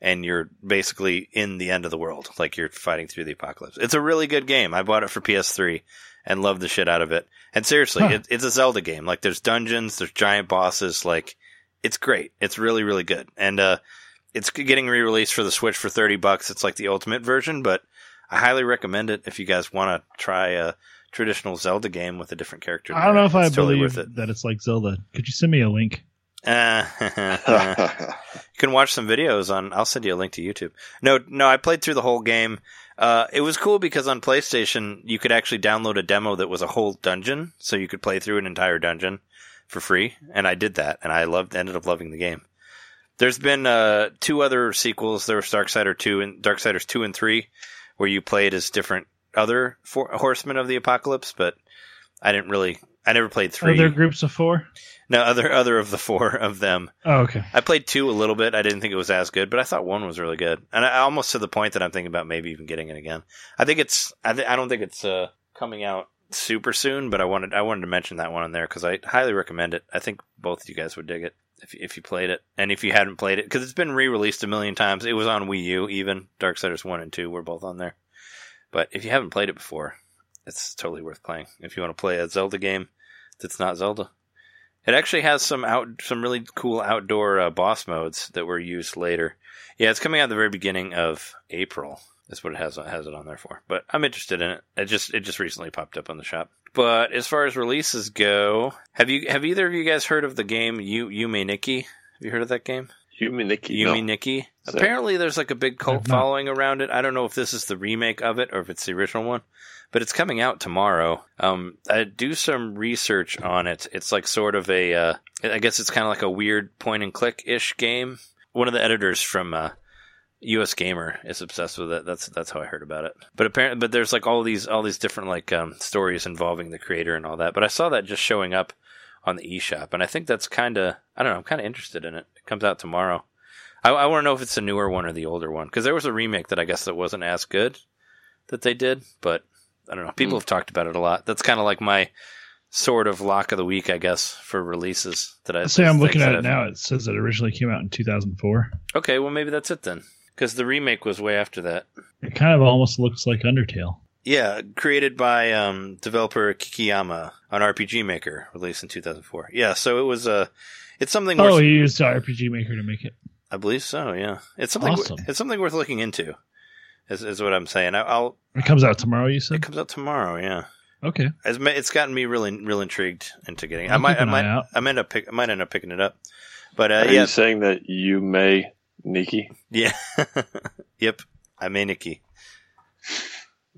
and you're basically in the end of the world, like you're fighting through the apocalypse. It's a really good game. I bought it for PS3 and loved the shit out of it. And seriously, Huh. it, it's a Zelda game. Like there's dungeons, there's giant bosses. Like it's great. It's really really good. And uh, it's getting re-released for the Switch for thirty bucks. It's like the ultimate version, but I highly recommend it if you guys want to try a traditional Zelda game with a different character. I don't know if I totally believe worth it. that it's like Zelda. Could you send me a link? Uh, you can watch some videos on. I'll send you a link to YouTube. No, no, I played through the whole game. Uh, it was cool because on PlayStation you could actually download a demo that was a whole dungeon, so you could play through an entire dungeon for free, and I did that, and I loved, ended up loving the game. There's been uh, two other sequels. There was Darksider two and Darksiders two and three, where you played as different other four, horsemen of the apocalypse, but I didn't really. I never played three. Other groups of four? no, other other of the four of them. Oh, okay. I played two a little bit. I didn't think it was as good, but I thought one was really good, and I almost to the point that I'm thinking about maybe even getting it again. I think it's. I, th- I don't think it's uh, coming out super soon, but I wanted I wanted to mention that one on there because I highly recommend it. I think both of you guys would dig it if if you played it, and if you hadn't played it, because it's been re-released a million times. It was on Wii U, even Dark Darksiders one and two were both on there. But if you haven't played it before, it's totally worth playing. If you want to play a Zelda game that's not Zelda. It actually has some out, some really cool outdoor uh, boss modes that were used later. Yeah, it's coming out the very beginning of April. That's what it has has it on there for. But I'm interested in it. It just it just recently popped up on the shop. But as far as releases go, have you have either of you guys heard of the game Yu Yume Nikki? Have you heard of that game? Yumi Nikki. Yumi no. Nikki. So- Apparently, there's like a big cult I've following around it. I don't know if this is the remake of it or if it's the original one, but it's coming out tomorrow. Um, I do some research on it. It's like sort of a, uh, I guess it's kind of like a weird point and click ish game. One of the editors from uh, US Gamer is obsessed with it. That's that's how I heard about it. But apparently, but there's like all these all these different like um, stories involving the creator and all that. But I saw that just showing up on the eShop, and I think that's kind of I don't know. I'm kind of interested in it. It comes out tomorrow. I, I want to know if it's the newer one or the older one because there was a remake that I guess that wasn't as good that they did, but I don't know. People Hmm. have talked about it a lot. That's kind of like my sort of lock of the week, I guess, for releases that I Say I'm looking at it I've- now. It says it originally came out in 2004. Okay, well maybe that's it then, because the remake was way after that. It kind of almost looks like Undertale. Yeah, created by um, developer Kikiyama on RPG Maker, released in 2004. Yeah, so it was Uh, it's something. Oh, worth, he used RPG Maker to make it. I believe so. Yeah, it's something. Awesome. It's something worth looking into. Is, is what I'm saying. I, I'll. It comes out tomorrow. You said It comes out tomorrow. Yeah. Okay. It's, it's gotten me really, real intrigued into getting. I I'll might, I might, out. I might end up, pick, I might end up picking it up. But uh, Are yeah, you saying that you may Nikki? yeah, yep. I may Nikki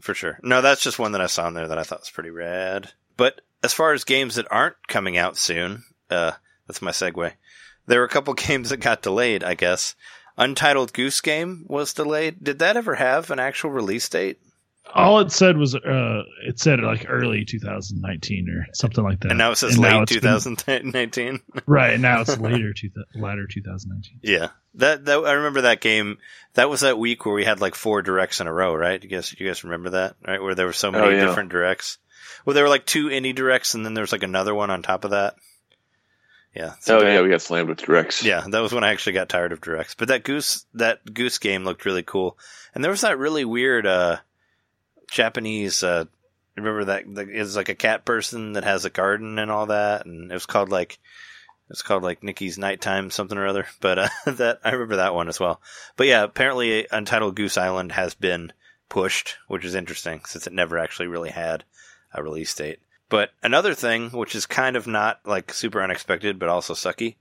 for sure. No, that's just one that I saw in there that I thought was pretty rad. But as far as games that aren't coming out soon, uh, that's my segue. There were a couple games that got delayed. I guess Untitled Goose Game was delayed. Did that ever have an actual release date? All it said was uh, it said like early 2019 or something like that. And now it says And late it's been- 2019. right now it's later to latter 2019. Yeah, that that I remember that game. That was that week where we had like four directs in a row, right? You guys, you guys remember that, right? Where there were so many Oh, yeah. different directs. Well, there were like two indie directs, and then there was like another one on top of that. Yeah. so Oh yeah, we got slammed with directs. yeah. That was when I actually got tired of directs. But that goose, that goose game looked really cool, and there was that really weird. uh Japanese. Uh, remember that the, it's like a cat person that has a garden and all that, and it was called like it's called like Nikki's Nighttime something or other. But uh, that I remember that one as well. But yeah, apparently Untitled Goose Island has been pushed, which is interesting since it never actually really had a release date. But another thing, which is kind of not like super unexpected, but also sucky,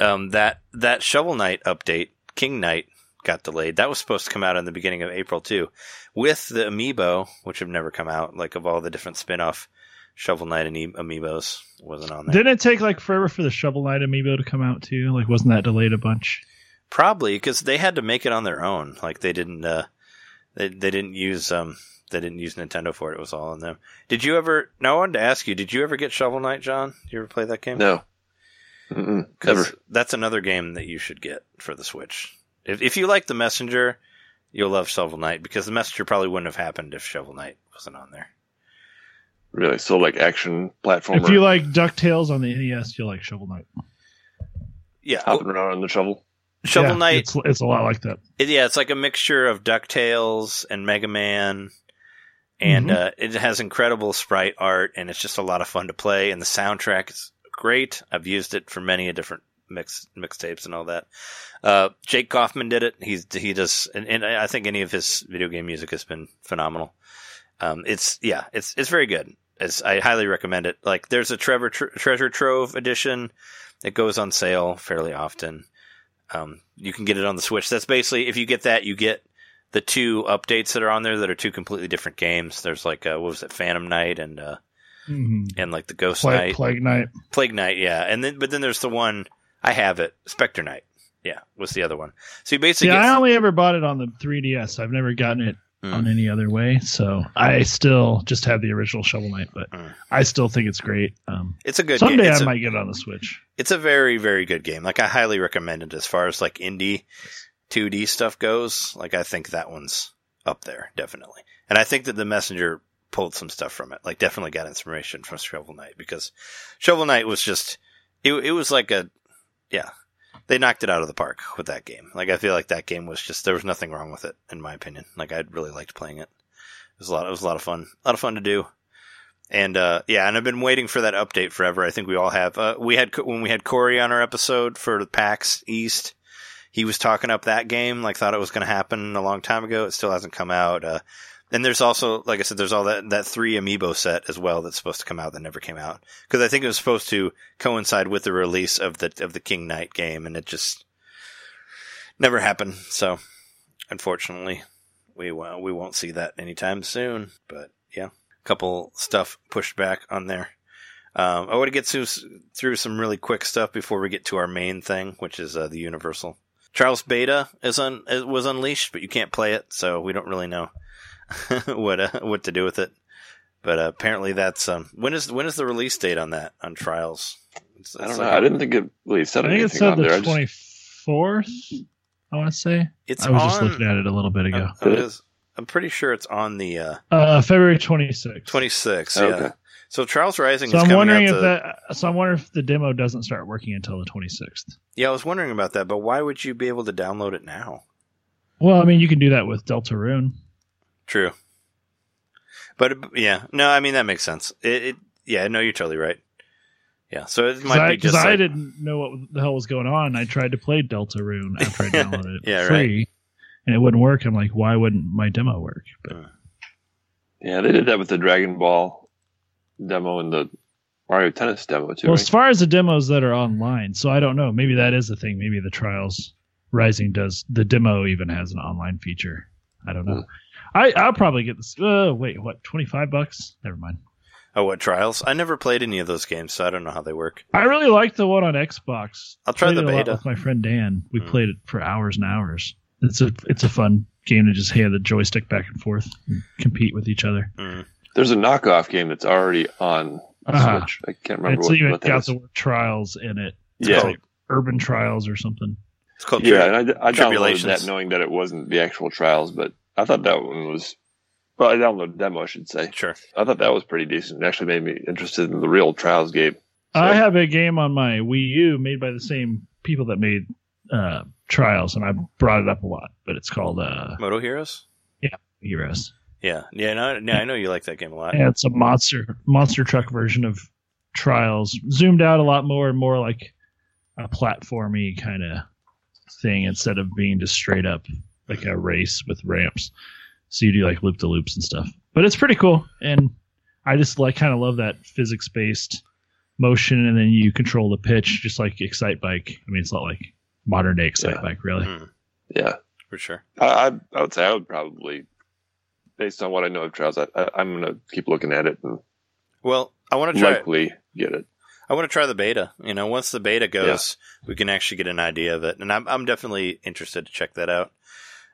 um, that that Shovel Knight update, King Knight, got delayed. That was supposed to come out in the beginning of April too, with the amiibo, which have never come out. Like of all the different spin-off Shovel Knight and e- amiibos, wasn't on there. Didn't it take like forever for the Shovel Knight amiibo to come out too? Like, wasn't that delayed a bunch? Probably because they had to make it on their own. Like they didn't, uh, they they didn't use um they didn't use Nintendo for it. It was all on them. Did you ever? No, I wanted to ask you. Did you ever get Shovel Knight, John? Did you ever play that game? No. Never. Because that's another game that you should get for the Switch. If if you like the Messenger, you'll love Shovel Knight because the Messenger probably wouldn't have happened if Shovel Knight wasn't on there. Really. So like action platformer. If you like Ducktales on the NES, you'll like Shovel Knight. Yeah, hopping around on the shovel. Shovel Yeah, Knight. It's, it's a lot like that. It, yeah, it's like a mixture of Ducktales and Mega Man, and Mhm. uh, it has incredible sprite art, and it's just a lot of fun to play. And the soundtrack is great. I've used it for many a different mix mixtapes and all that. Uh, Jake Kaufman did it. He's he does, and, and I think any of his video game music has been phenomenal. Um, it's yeah, it's it's very good. It's, I highly recommend it. Like, there's a Trevor tr- Treasure Trove edition that goes on sale fairly often. Um, you can get it on the Switch. That's basically if you get that, you get the two updates that are on there that are two completely different games. There's like uh, what was it, Phantom Knight and uh, Mm-hmm. and like the Ghost Plague, Knight, Plague Knight. Plague Knight, yeah. And then but then there's the one I have it, Spectre Knight. Yeah, was the other one. So you basically Yeah, I only ever bought it on the 3DS. I've never gotten it Mm. on any other way. So I still just have the original Shovel Knight, but Mm. I still think it's great. Um, it's a good someday I a- might get it on the Switch. it's a very very good game like i highly recommend it as far as like indie 2d stuff goes like i think that one's up there definitely and i think that the messenger pulled some stuff from it like definitely got inspiration from shovel knight because shovel knight was just it, it was like a yeah they knocked it out of the park with that game like i feel like that game was just there was nothing wrong with it in my opinion like i really liked playing it it was a lot it was a lot of fun a lot of fun to do and uh, yeah, and I've been waiting for that update forever. I think we all have. Uh, we had when we had Corey on our episode for the PAX East. He was talking up that game, like thought it was going to happen a long time ago. It still hasn't come out. Uh, and there's also, like I said, there's all that that three amiibo set as well that's supposed to come out that never came out because I think it was supposed to coincide with the release of the of the King Knight game, and it just never happened. So, unfortunately, we we won't see that anytime soon. But yeah a couple stuff pushed back on there. Um, I want to get through, through some really quick stuff before we get to our main thing, which is uh, the Universal. Trials Beta is un, was unleashed, but you can't play it, so we don't really know what uh, what to do with it. But uh, apparently, that's um, when is when is the release date on that on Trials? It's, I don't it's know. I didn't think it really said I think it said on the 24th, I want to say. It's I was on. just looking at it a little bit ago. uh, it is- I'm pretty sure it's on the uh, Uh, February 26th. 26th. Oh, yeah. okay. So Trials Rising So is I'm coming wondering out if the- that. So I'm wondering if the demo doesn't start working until the 26th. Yeah, I was wondering about that, but why would you be able to download it now? Well, I mean, you can do that with Deltarune. True. But uh, yeah, no, I mean that makes sense. It, it yeah, no, you're totally right. Yeah, so it Because might I, be just 'cause I like- didn't know what the hell was going on. I tried to play Deltarune after I downloaded it Yeah, free, and it wouldn't work. I'm like, why wouldn't my demo work? But yeah, they did that with the Dragon Ball demo and the Mario Tennis demo too. well, right? as far as the demos that are online, so I don't know. Maybe that is the thing. Maybe the Trials Rising does. The demo even has an online feature. I don't know. I I'll probably get this. Uh, wait, what? Twenty five bucks? Never mind. oh, what Trials? I never played any of those games, so I don't know how they work. I really like the one on Xbox. I'll try Played the it beta. with my friend Dan. We Hmm. played it for hours and hours. It's a it's a fun game to just hand the joystick back and forth and compete with each other. Mm. There's a knockoff game that's already on Uh-huh. Switch. I can't remember It's what, even what that got is. the word trials in it. yeah, called Urban Trials or something. It's called yeah. Tri- And I, I downloaded that knowing that it wasn't the actual trials, but I thought that one was. Well, I downloaded the demo, I should say. Sure. I thought that was pretty decent. It actually made me interested in the real trials game. So- I have a game on my Wii U made by the same people that made uh, Trials, and I brought it up a lot. But it's called uh, MotoHeroz. Yeah, Heroes. Yeah, yeah, no, no, I know you like that game a lot. Yeah, it's a monster monster truck version of Trials, zoomed out a lot more and more like a platformy kind of thing instead of being just straight up like a race with ramps. So you do like loop the loops and stuff. But it's pretty cool, and I just like kind of love that physics based motion, and then you control the pitch just like Excitebike. I mean, it's not like modern day Excite Yeah. Bike, really. Mm, Yeah, for sure. I, I I would say I would probably, based on what I know of Trials, I, I, I'm gonna keep looking at it and Well, I want to try. likely get it. I want to try the beta. You know, once the beta goes, we can actually get an idea of it, and I'm I'm definitely interested to check that out.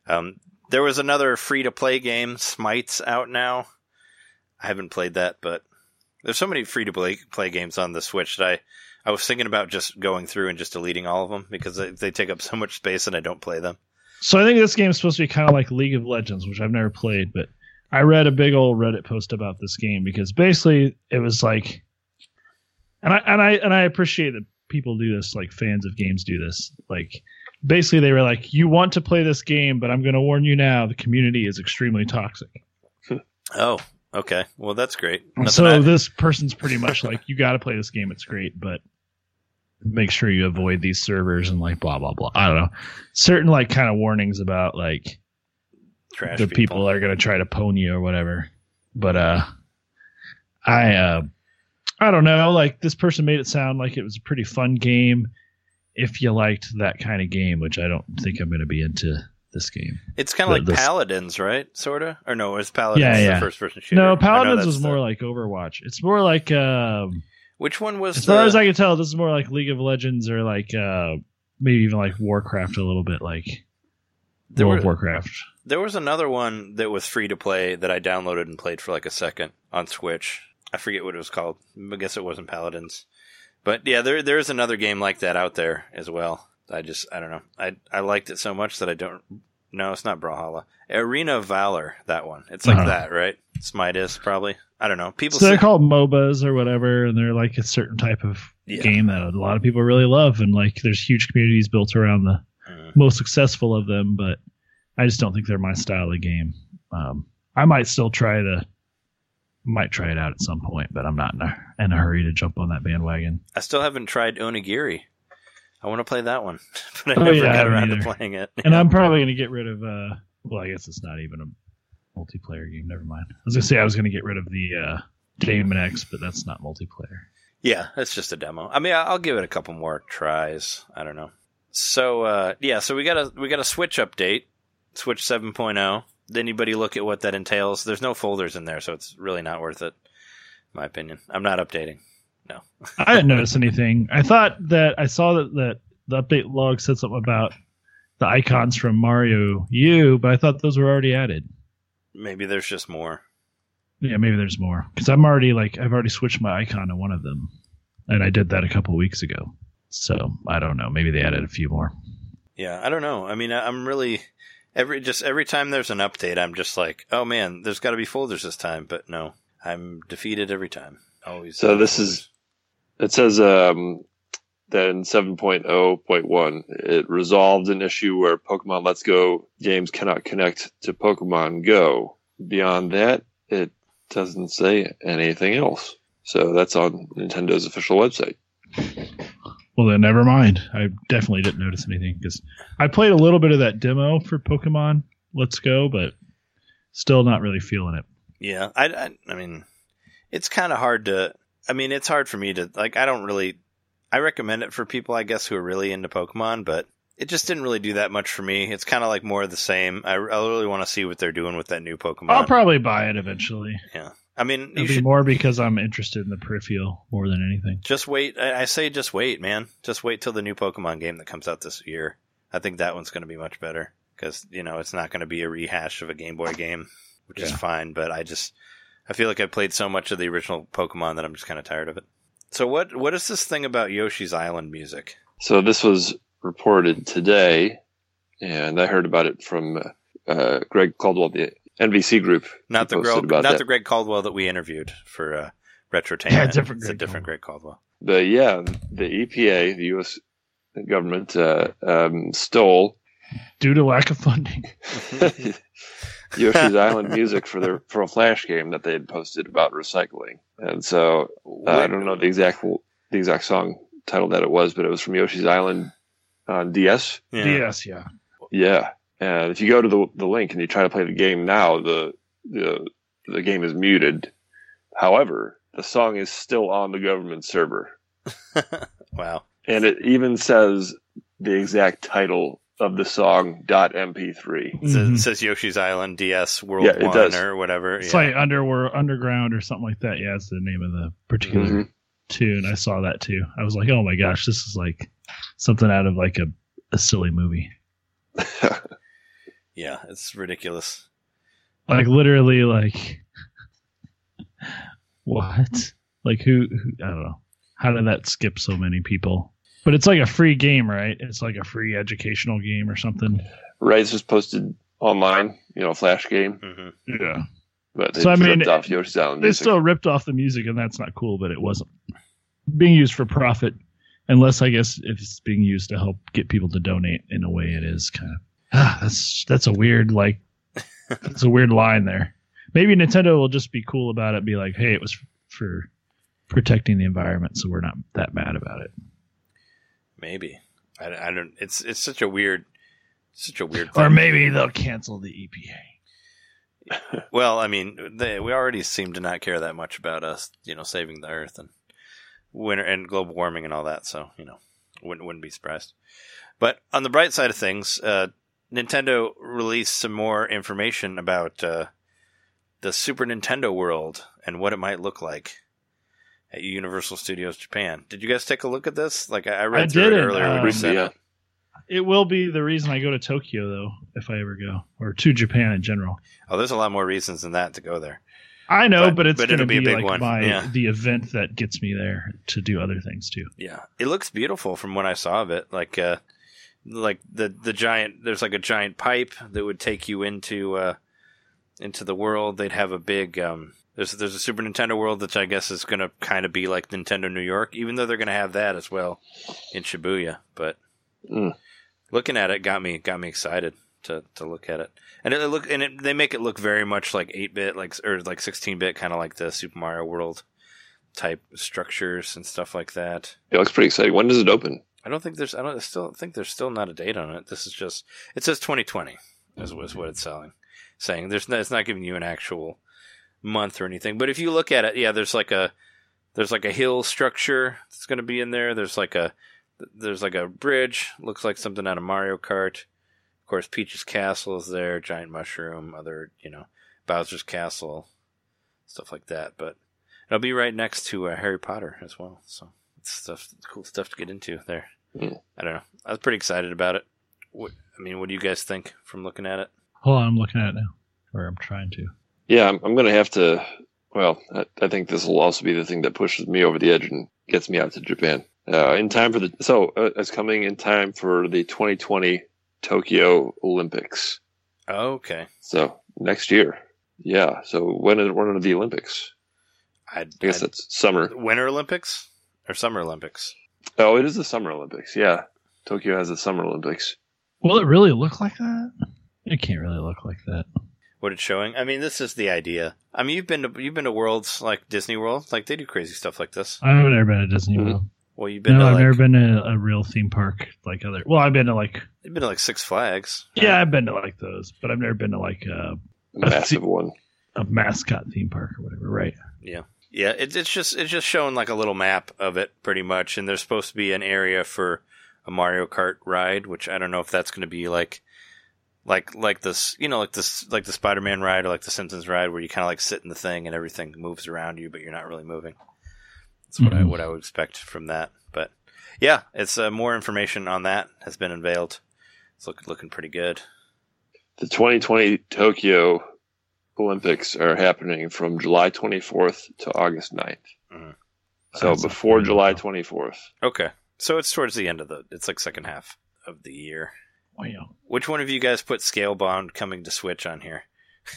Um, there was another free to play game, Smites, out now. I haven't played that, but there's so many free to play play games on the Switch that I I was thinking about just going through and just deleting all of them because they, they take up so much space and I don't play them. So I think this game is supposed to be kind of like League of Legends, which I've never played, but I read a big old Reddit post about this game because basically it was like, and I and I and I appreciate that people do this, like fans of games do this. Like, basically they were like, you want to play this game, but I'm going to warn you now, the community is extremely toxic. Oh, okay. Well, that's great. Nothing so I- this person's pretty much like, you got to play this game. It's great, but make sure you avoid these servers and like blah blah blah. I don't know. Certain like kind of warnings about like trash the people. are going to try to pwn you or whatever. But uh, I uh, I don't know. Like this person made it sound like it was a pretty fun game. If you liked that kind of game, which I don't think I'm going to be into this game. It's kind of like the- Paladins, right? Sort of, or no? It's Paladins Yeah, the first person shooter. No, Paladins was the- more like Overwatch. It's more like um, Which one was as the? far as I can tell, this is more like League of Legends or like uh, maybe even like Warcraft a little bit, like There World were- of Warcraft. There was another one that was free to play that I downloaded and played for like a second on Switch. I forget what it was called. I guess it wasn't Paladins. But yeah, there there is another game like that out there as well. I just I don't know. I I liked it so much that I don't. No, it's not Brawlhalla. Arena of Valor. That one. It's like Uh-huh. that, right? Smite is probably. I don't know. People So they're say, called MOBAs or whatever, and they're like a certain type of Yeah. game that a lot of people really love, and like there's huge communities built around the Mm. most successful of them. But I just don't think they're my style of game. Um, I might still try to, might try it out at some point, but I'm not in a, in a hurry to jump on that bandwagon. I still haven't tried Onigiri. I want to play that one, but I Oh, never yeah, got around to playing it. And I'm probably going to get rid of. uh Well, I guess it's not even a multiplayer game. Never mind. I was to say I was going to get rid of the uh, Daemon X, but that's not multiplayer. Yeah, it's just a demo. I mean, I'll give it a couple more tries. I don't know. So uh, yeah, so we got a we got a Switch update, Switch 7.0. Did anybody look at what that entails? There's no folders in there, so it's really not worth it, in my opinion. I'm not updating. No. I didn't notice anything. I thought that I saw that, that the update log said something about the icons from Mario U, but I thought those were already added. Maybe there's just more. Yeah, maybe there's more because I'm already like I've already switched my icon to one of them, and I did that a couple weeks ago. So I don't know. Maybe they added a few more. Yeah, I don't know. I mean, I- I'm really every just every time there's an update, I'm just like, oh man, there's got to be folders this time. But no, I'm defeated every time. Always. So this is- It says um, that in 7.0.1, it resolved an issue where Pokemon Let's Go games cannot connect to Pokemon Go. Beyond that, it doesn't say anything else. So that's on Nintendo's official website. Well, then never mind. I definitely didn't notice anything because I played a little bit of that demo for Pokemon Let's Go, but still not really feeling it. Yeah, I, I, I mean, it's kind of hard to. I mean, it's hard for me to like. I don't really. I recommend it for people, I guess, who are really into Pokemon, but it just didn't really do that much for me. It's kind of like more of the same. I, I really want to see what they're doing with that new Pokemon. I'll probably buy it eventually. Yeah. I mean, It'll be should more because I'm interested in the peripheral more than anything. just wait. I, I say just wait, man. Just wait till the new Pokemon game that comes out this year. I think that one's going to be much better because you know it's not going to be a rehash of a Game Boy game, which is fine. But I just I feel like I played so much of the original Pokemon that I'm just kind of tired of it. So what what is this thing about Yoshi's Island music? So this was reported today, and I heard about it from uh, Greg Caldwell, the NBC group. Not the posted Greg, not that. the Greg Caldwell that we interviewed for uh, Retrotainment. Yeah, different it's a different Greg Caldwell. But yeah, the EPA, the U.S. government, uh, um, stole Due to lack of funding. Yoshi's Island music for their for a flash game that they had posted about recycling. And so uh, I don't know the exact the exact song title that it was, but it was from Yoshi's Island on DS. Yeah. DS, yeah. Yeah, and if you go to the the link and you try to play the game now, the the the game is muted. However, the song is still on the government server, wow. and it even says the exact title of the song .mp3. It says, Mhm. it says Yoshi's Island DS World Yeah, it One does. or whatever. It's yeah. like Underworld, Underground, or something like that. Yeah, it's the name of the particular Mhm. tune. I saw that too. I was like, oh my gosh, this is like something out of like a, a silly movie. yeah, it's ridiculous. Like literally, like what? Like who, who? I don't know. How did that skip so many people? But it's like a free game, right? It's like a free educational game or something. Right, it's just posted online, you know, a flash game, hmm Yeah. but they So, I mean, ripped off Yoshi's Island They music. still ripped off the music, and that's not cool. But it wasn't being used for profit, unless I guess if it's being used to help get people to donate. In a way, it is kind of ah, that's that's a weird like that's a weird line there. Maybe Nintendo will just be cool about it. Be like, hey, it was for protecting the environment, so we're not that mad about it. Maybe. I, I don't. It's it's such a weird, such a weird. Or maybe they'll cancel the EPA. Well, I mean, they, we already seem to not care that much about us, you know, saving the Earth and winter and global warming and all that. So, you know, wouldn't wouldn't be surprised. But on the bright side of things, uh, Nintendo released some more information about uh, the Super Nintendo World and what it might look like at Universal Studios Japan. Did you guys take a look at this? Like I, I read I through it earlier when uh, yeah. it. It will be the reason I go to Tokyo, though, if I ever go, or to Japan in general. Oh, there's a lot more reasons than that to go there. I know, But- but, it's going to be be, a big like one, my yeah. the event that gets me there to do other things too. Yeah, it looks beautiful from what I saw of it. Like, uh, like the the giant. There's like a giant pipe that would take you into uh, into the world. They'd have a big. Um, there's there's a Super Nintendo world, which I guess is going to kind of be like Nintendo New York, even though they're going to have that as well in Shibuya. But Mm. looking at it got me got me excited to to look at it. And it look and it, they make it look very much like eight bit, like or like sixteen bit, kind of like the Super Mario World type structures and stuff like that. It looks pretty exciting. When does it open? I don't think there's. I don't I still think there's still not a date on it. This is just. It says 2020 is, is what it's selling, saying there's. No, it's not giving you an actual month or anything. But if you look at it, yeah, there's like a there's like a hill structure that's going to be in there. There's like a there's like a bridge. Looks like something out of Mario Kart. Of course, Peach's Castle is there. Giant mushroom. Other you know Bowser's Castle, stuff like that. But it'll be right next to uh, Harry Potter as well. So it's stuff, cool stuff to get into there. Mm. I don't know. I was pretty excited about it. What, I mean, what do you guys think from looking at it? Hold on, I'm looking at it now, or I'm trying to. Yeah, I'm, I'm going to have to. Well, I, I think this will also be the thing that pushes me over the edge and gets me out to Japan. Uh, in time for the so uh, it's coming in time for the 2020 Tokyo Olympics. Okay. So next year, yeah. So when are, when are the Olympics? I, I guess I- that's summer. Winter Olympics or Summer Olympics? Oh, it is the Summer Olympics. Yeah, Tokyo has the Summer Olympics. Will it really look like that? It can't really look like that. What it's showing? I mean, this is the idea. I mean, you've been to you've been to worlds like Disney World, like they do crazy stuff like this. I've never been to Disney Mhm. World. Well, you've been No, to I've like never been to a real theme park like other. Well, I've been to like you've been to like Six Flags. yeah, I've been to like those, but I've never been to like a, A massive one. a mascot theme park or whatever. Right? Yeah. Yeah, it's it's just it's just showing like a little map of it, pretty much. And there's supposed to be an area for a Mario Kart ride, which I don't know if that's going to be like, like like this, you know, like this, like the Spider-Man ride or like the Simpsons ride, where you kind of like sit in the thing and everything moves around you, but you're not really moving. That's what I Mhm. what I would expect from that. But yeah, it's uh, more information on that has been unveiled. It's looking looking pretty good. The 2020 Tokyo Olympics are happening from July 24th to August 9th. Mhm. So That's before July 24th. Okay, so it's towards the end of the. It's like second half of the year. Wow. Which one of you guys put Scalebound coming to Switch on here?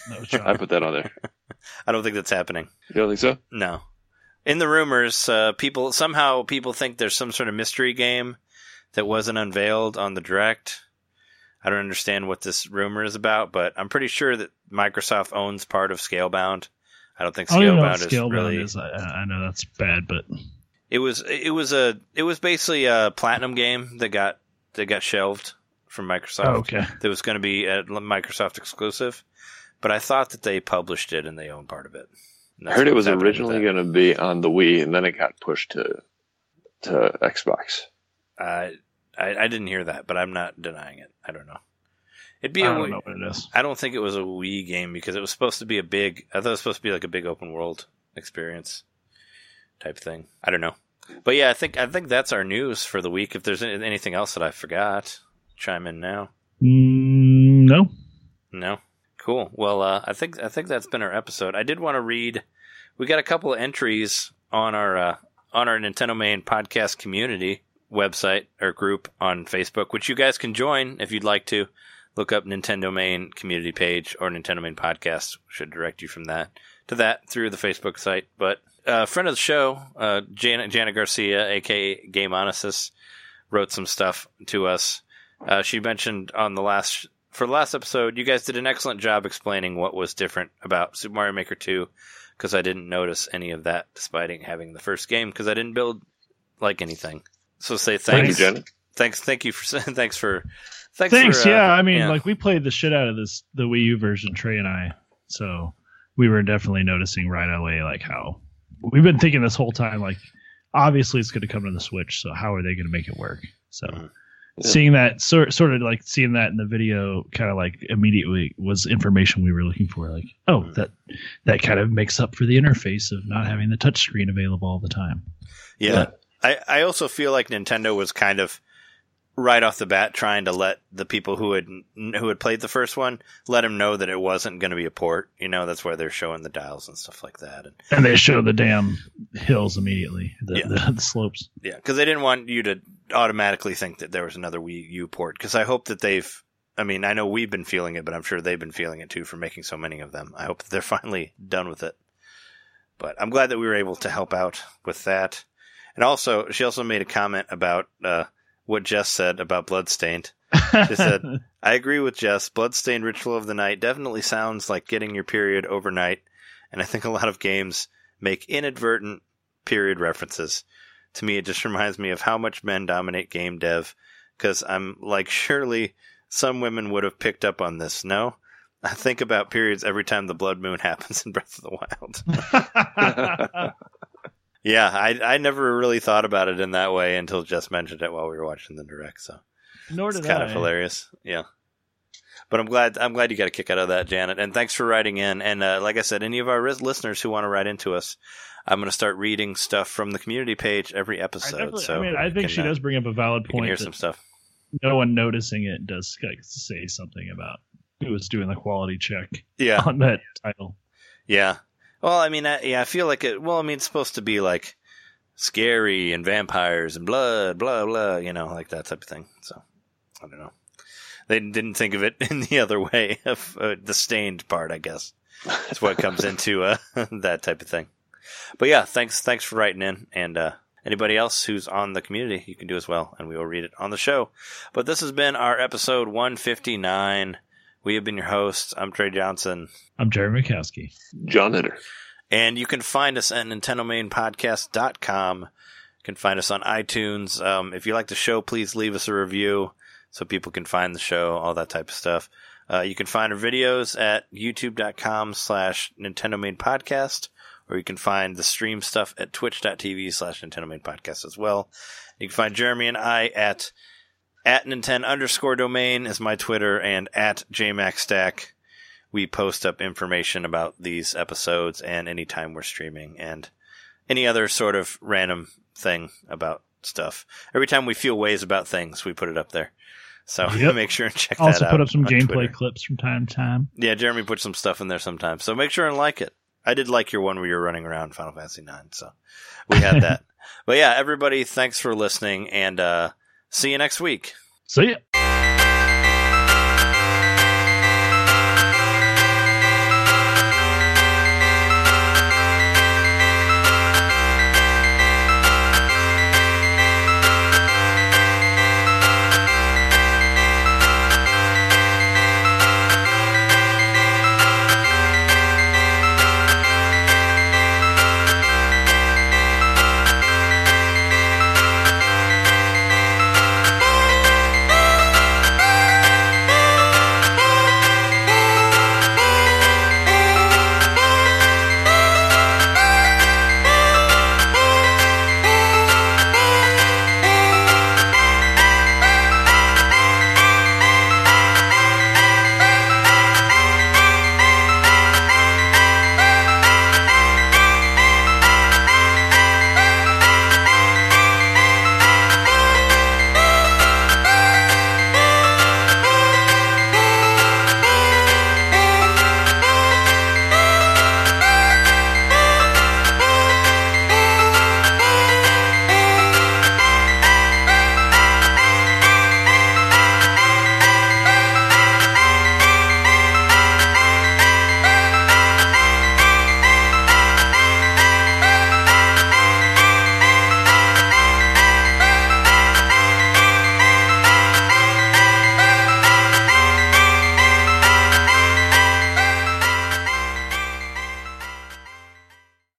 No, I put that on there. I don't think that's happening. You don't think so? No. In the rumors, uh, people somehow people think there's some sort of mystery game that wasn't unveiled on the direct. I don't understand what this rumor is about, but I'm pretty sure that Microsoft owns part of Scalebound. I don't think I don't know what Scalebound is Scalebound really. is. I, I know that's bad, but It was it was a it was basically a platinum game that got that got shelved from Microsoft. oh, okay. That was going to be a Microsoft exclusive, but I thought that they published it and they own part of it. I heard it was originally going to be on the Wii, and then it got pushed to to Xbox. Uh, I I didn't hear that, but I'm not denying it. I don't know. It'd be I a don't Wii- know what it is. I don't think it was a Wii game because it was supposed to be a big. I thought it was supposed to be like a big open world experience type thing. I don't know, but yeah, I think I think that's our news for the week. If there's anything else that I forgot, chime in now. Mm, no. No, cool. Well, uh, I think I think that's been our episode. I did want to read. We got a couple of entries on our uh, on our Nintendo Main podcast community website or group on Facebook, which you guys can join if you'd like to. Look up Nintendo Main community page or Nintendo Main podcast. Should direct you from that to that through the Facebook site. But uh, friend of the show, uh, Janet Janet Garcia, aka Game Onesis, wrote some stuff to us. Uh, she mentioned on the last for the last episode, you guys did an excellent job explaining what was different about Super Mario Maker 2 because I didn't notice any of that despite having the first game because I didn't build like anything. So say Thank thanks. you, Jen. Thanks, thank you for thanks for thanks. Thanks. for, uh, yeah, I mean, like we played the shit out of this the Wii U version, Trey and I. So we were definitely noticing right away, like how we've been thinking this whole time, like obviously it's going to come to the Switch. So how are they going to make it work? So Mhm. Yeah. seeing that sort sort of like seeing that in the video, kind of like immediately was information we were looking for. Like, oh, Mhm. that that kind of makes up for the interface of not having the touchscreen available all the time. yeah. I I also feel like Nintendo was kind of right off the bat trying to let the people who had who had played the first one let them know that it wasn't going to be a port. You know, that's why they're showing the dials and stuff like that. And And they show the damn hills immediately, the, Yeah. the, the slopes. Yeah, because they didn't want you to automatically think that there was another Wii U port. Because I hope that they've. I mean, I know we've been feeling it, but I'm sure they've been feeling it too for making so many of them. I hope that they're finally done with it. But I'm glad that we were able to help out with that. And also, she also made a comment about uh, what Jess said about Bloodstained. She said, I agree with Jess. Bloodstained Ritual of the Night definitely sounds like getting your period overnight, and I think a lot of games make inadvertent period references. To me, it just reminds me of how much men dominate game dev, because I'm like, surely some women would have picked up on this. No? I think about periods every time the blood moon happens in Breath of the Wild. yeah, I, I never really thought about it in that way until Jess mentioned it while we were watching the direct, so. Nor It's kind I. of hilarious. Yeah. But I'm glad I'm glad you got a kick out of that, Janet. And thanks for writing in. And uh, like I said, any of our listeners who want to write into us, I'm going to start reading stuff from the community page every episode. definitely- so I mean, I think can, she uh, does bring up a valid point. hear some stuff. no one noticing it does like, say something about who was doing the quality check Yeah, on that title. yeah. Well, I mean, I, yeah, I feel like it. Well, I mean, it's supposed to be like scary and vampires and blood, blah blah. You know, like that type of thing. So I don't know. They didn't think of it in the other way of uh, the stained part. I guess. That's what comes into uh, that type of thing. But yeah, thanks thanks for writing in, and uh, anybody else who's on the community, you can do as well, and we will read it on the show. But this has been our episode 159. We have been your hosts. I'm Trey Johnson, I'm Jerry Mikowski. John Enter. and you can find us at NintendoMainPodcast.com. You can find us on iTunes. Um, if you like the show, please leave us a review so people can find the show, all that type of stuff. Uh, you can find our videos at youtube.com slash Nintendo Main Podcast, or you can find the stream stuff at twitch.tv slash Nintendo Main Podcast as well. You can find Jeremy and I at at Nintendo underscore domain is my Twitter and at JMaxStack. We post up information about these episodes and anytime we're streaming and any other sort of random thing about stuff. Every time we feel ways about things, we put it up there. So Yep. make sure and check that Also out. put up some gameplay Twitter. clips from time to time. Yeah, Jeremy put some stuff in there sometimes. So make sure and like it. I did like your one where you're running around Final Fantasy IX, so we had that. but yeah, everybody, thanks for listening and uh see you next week. See ya.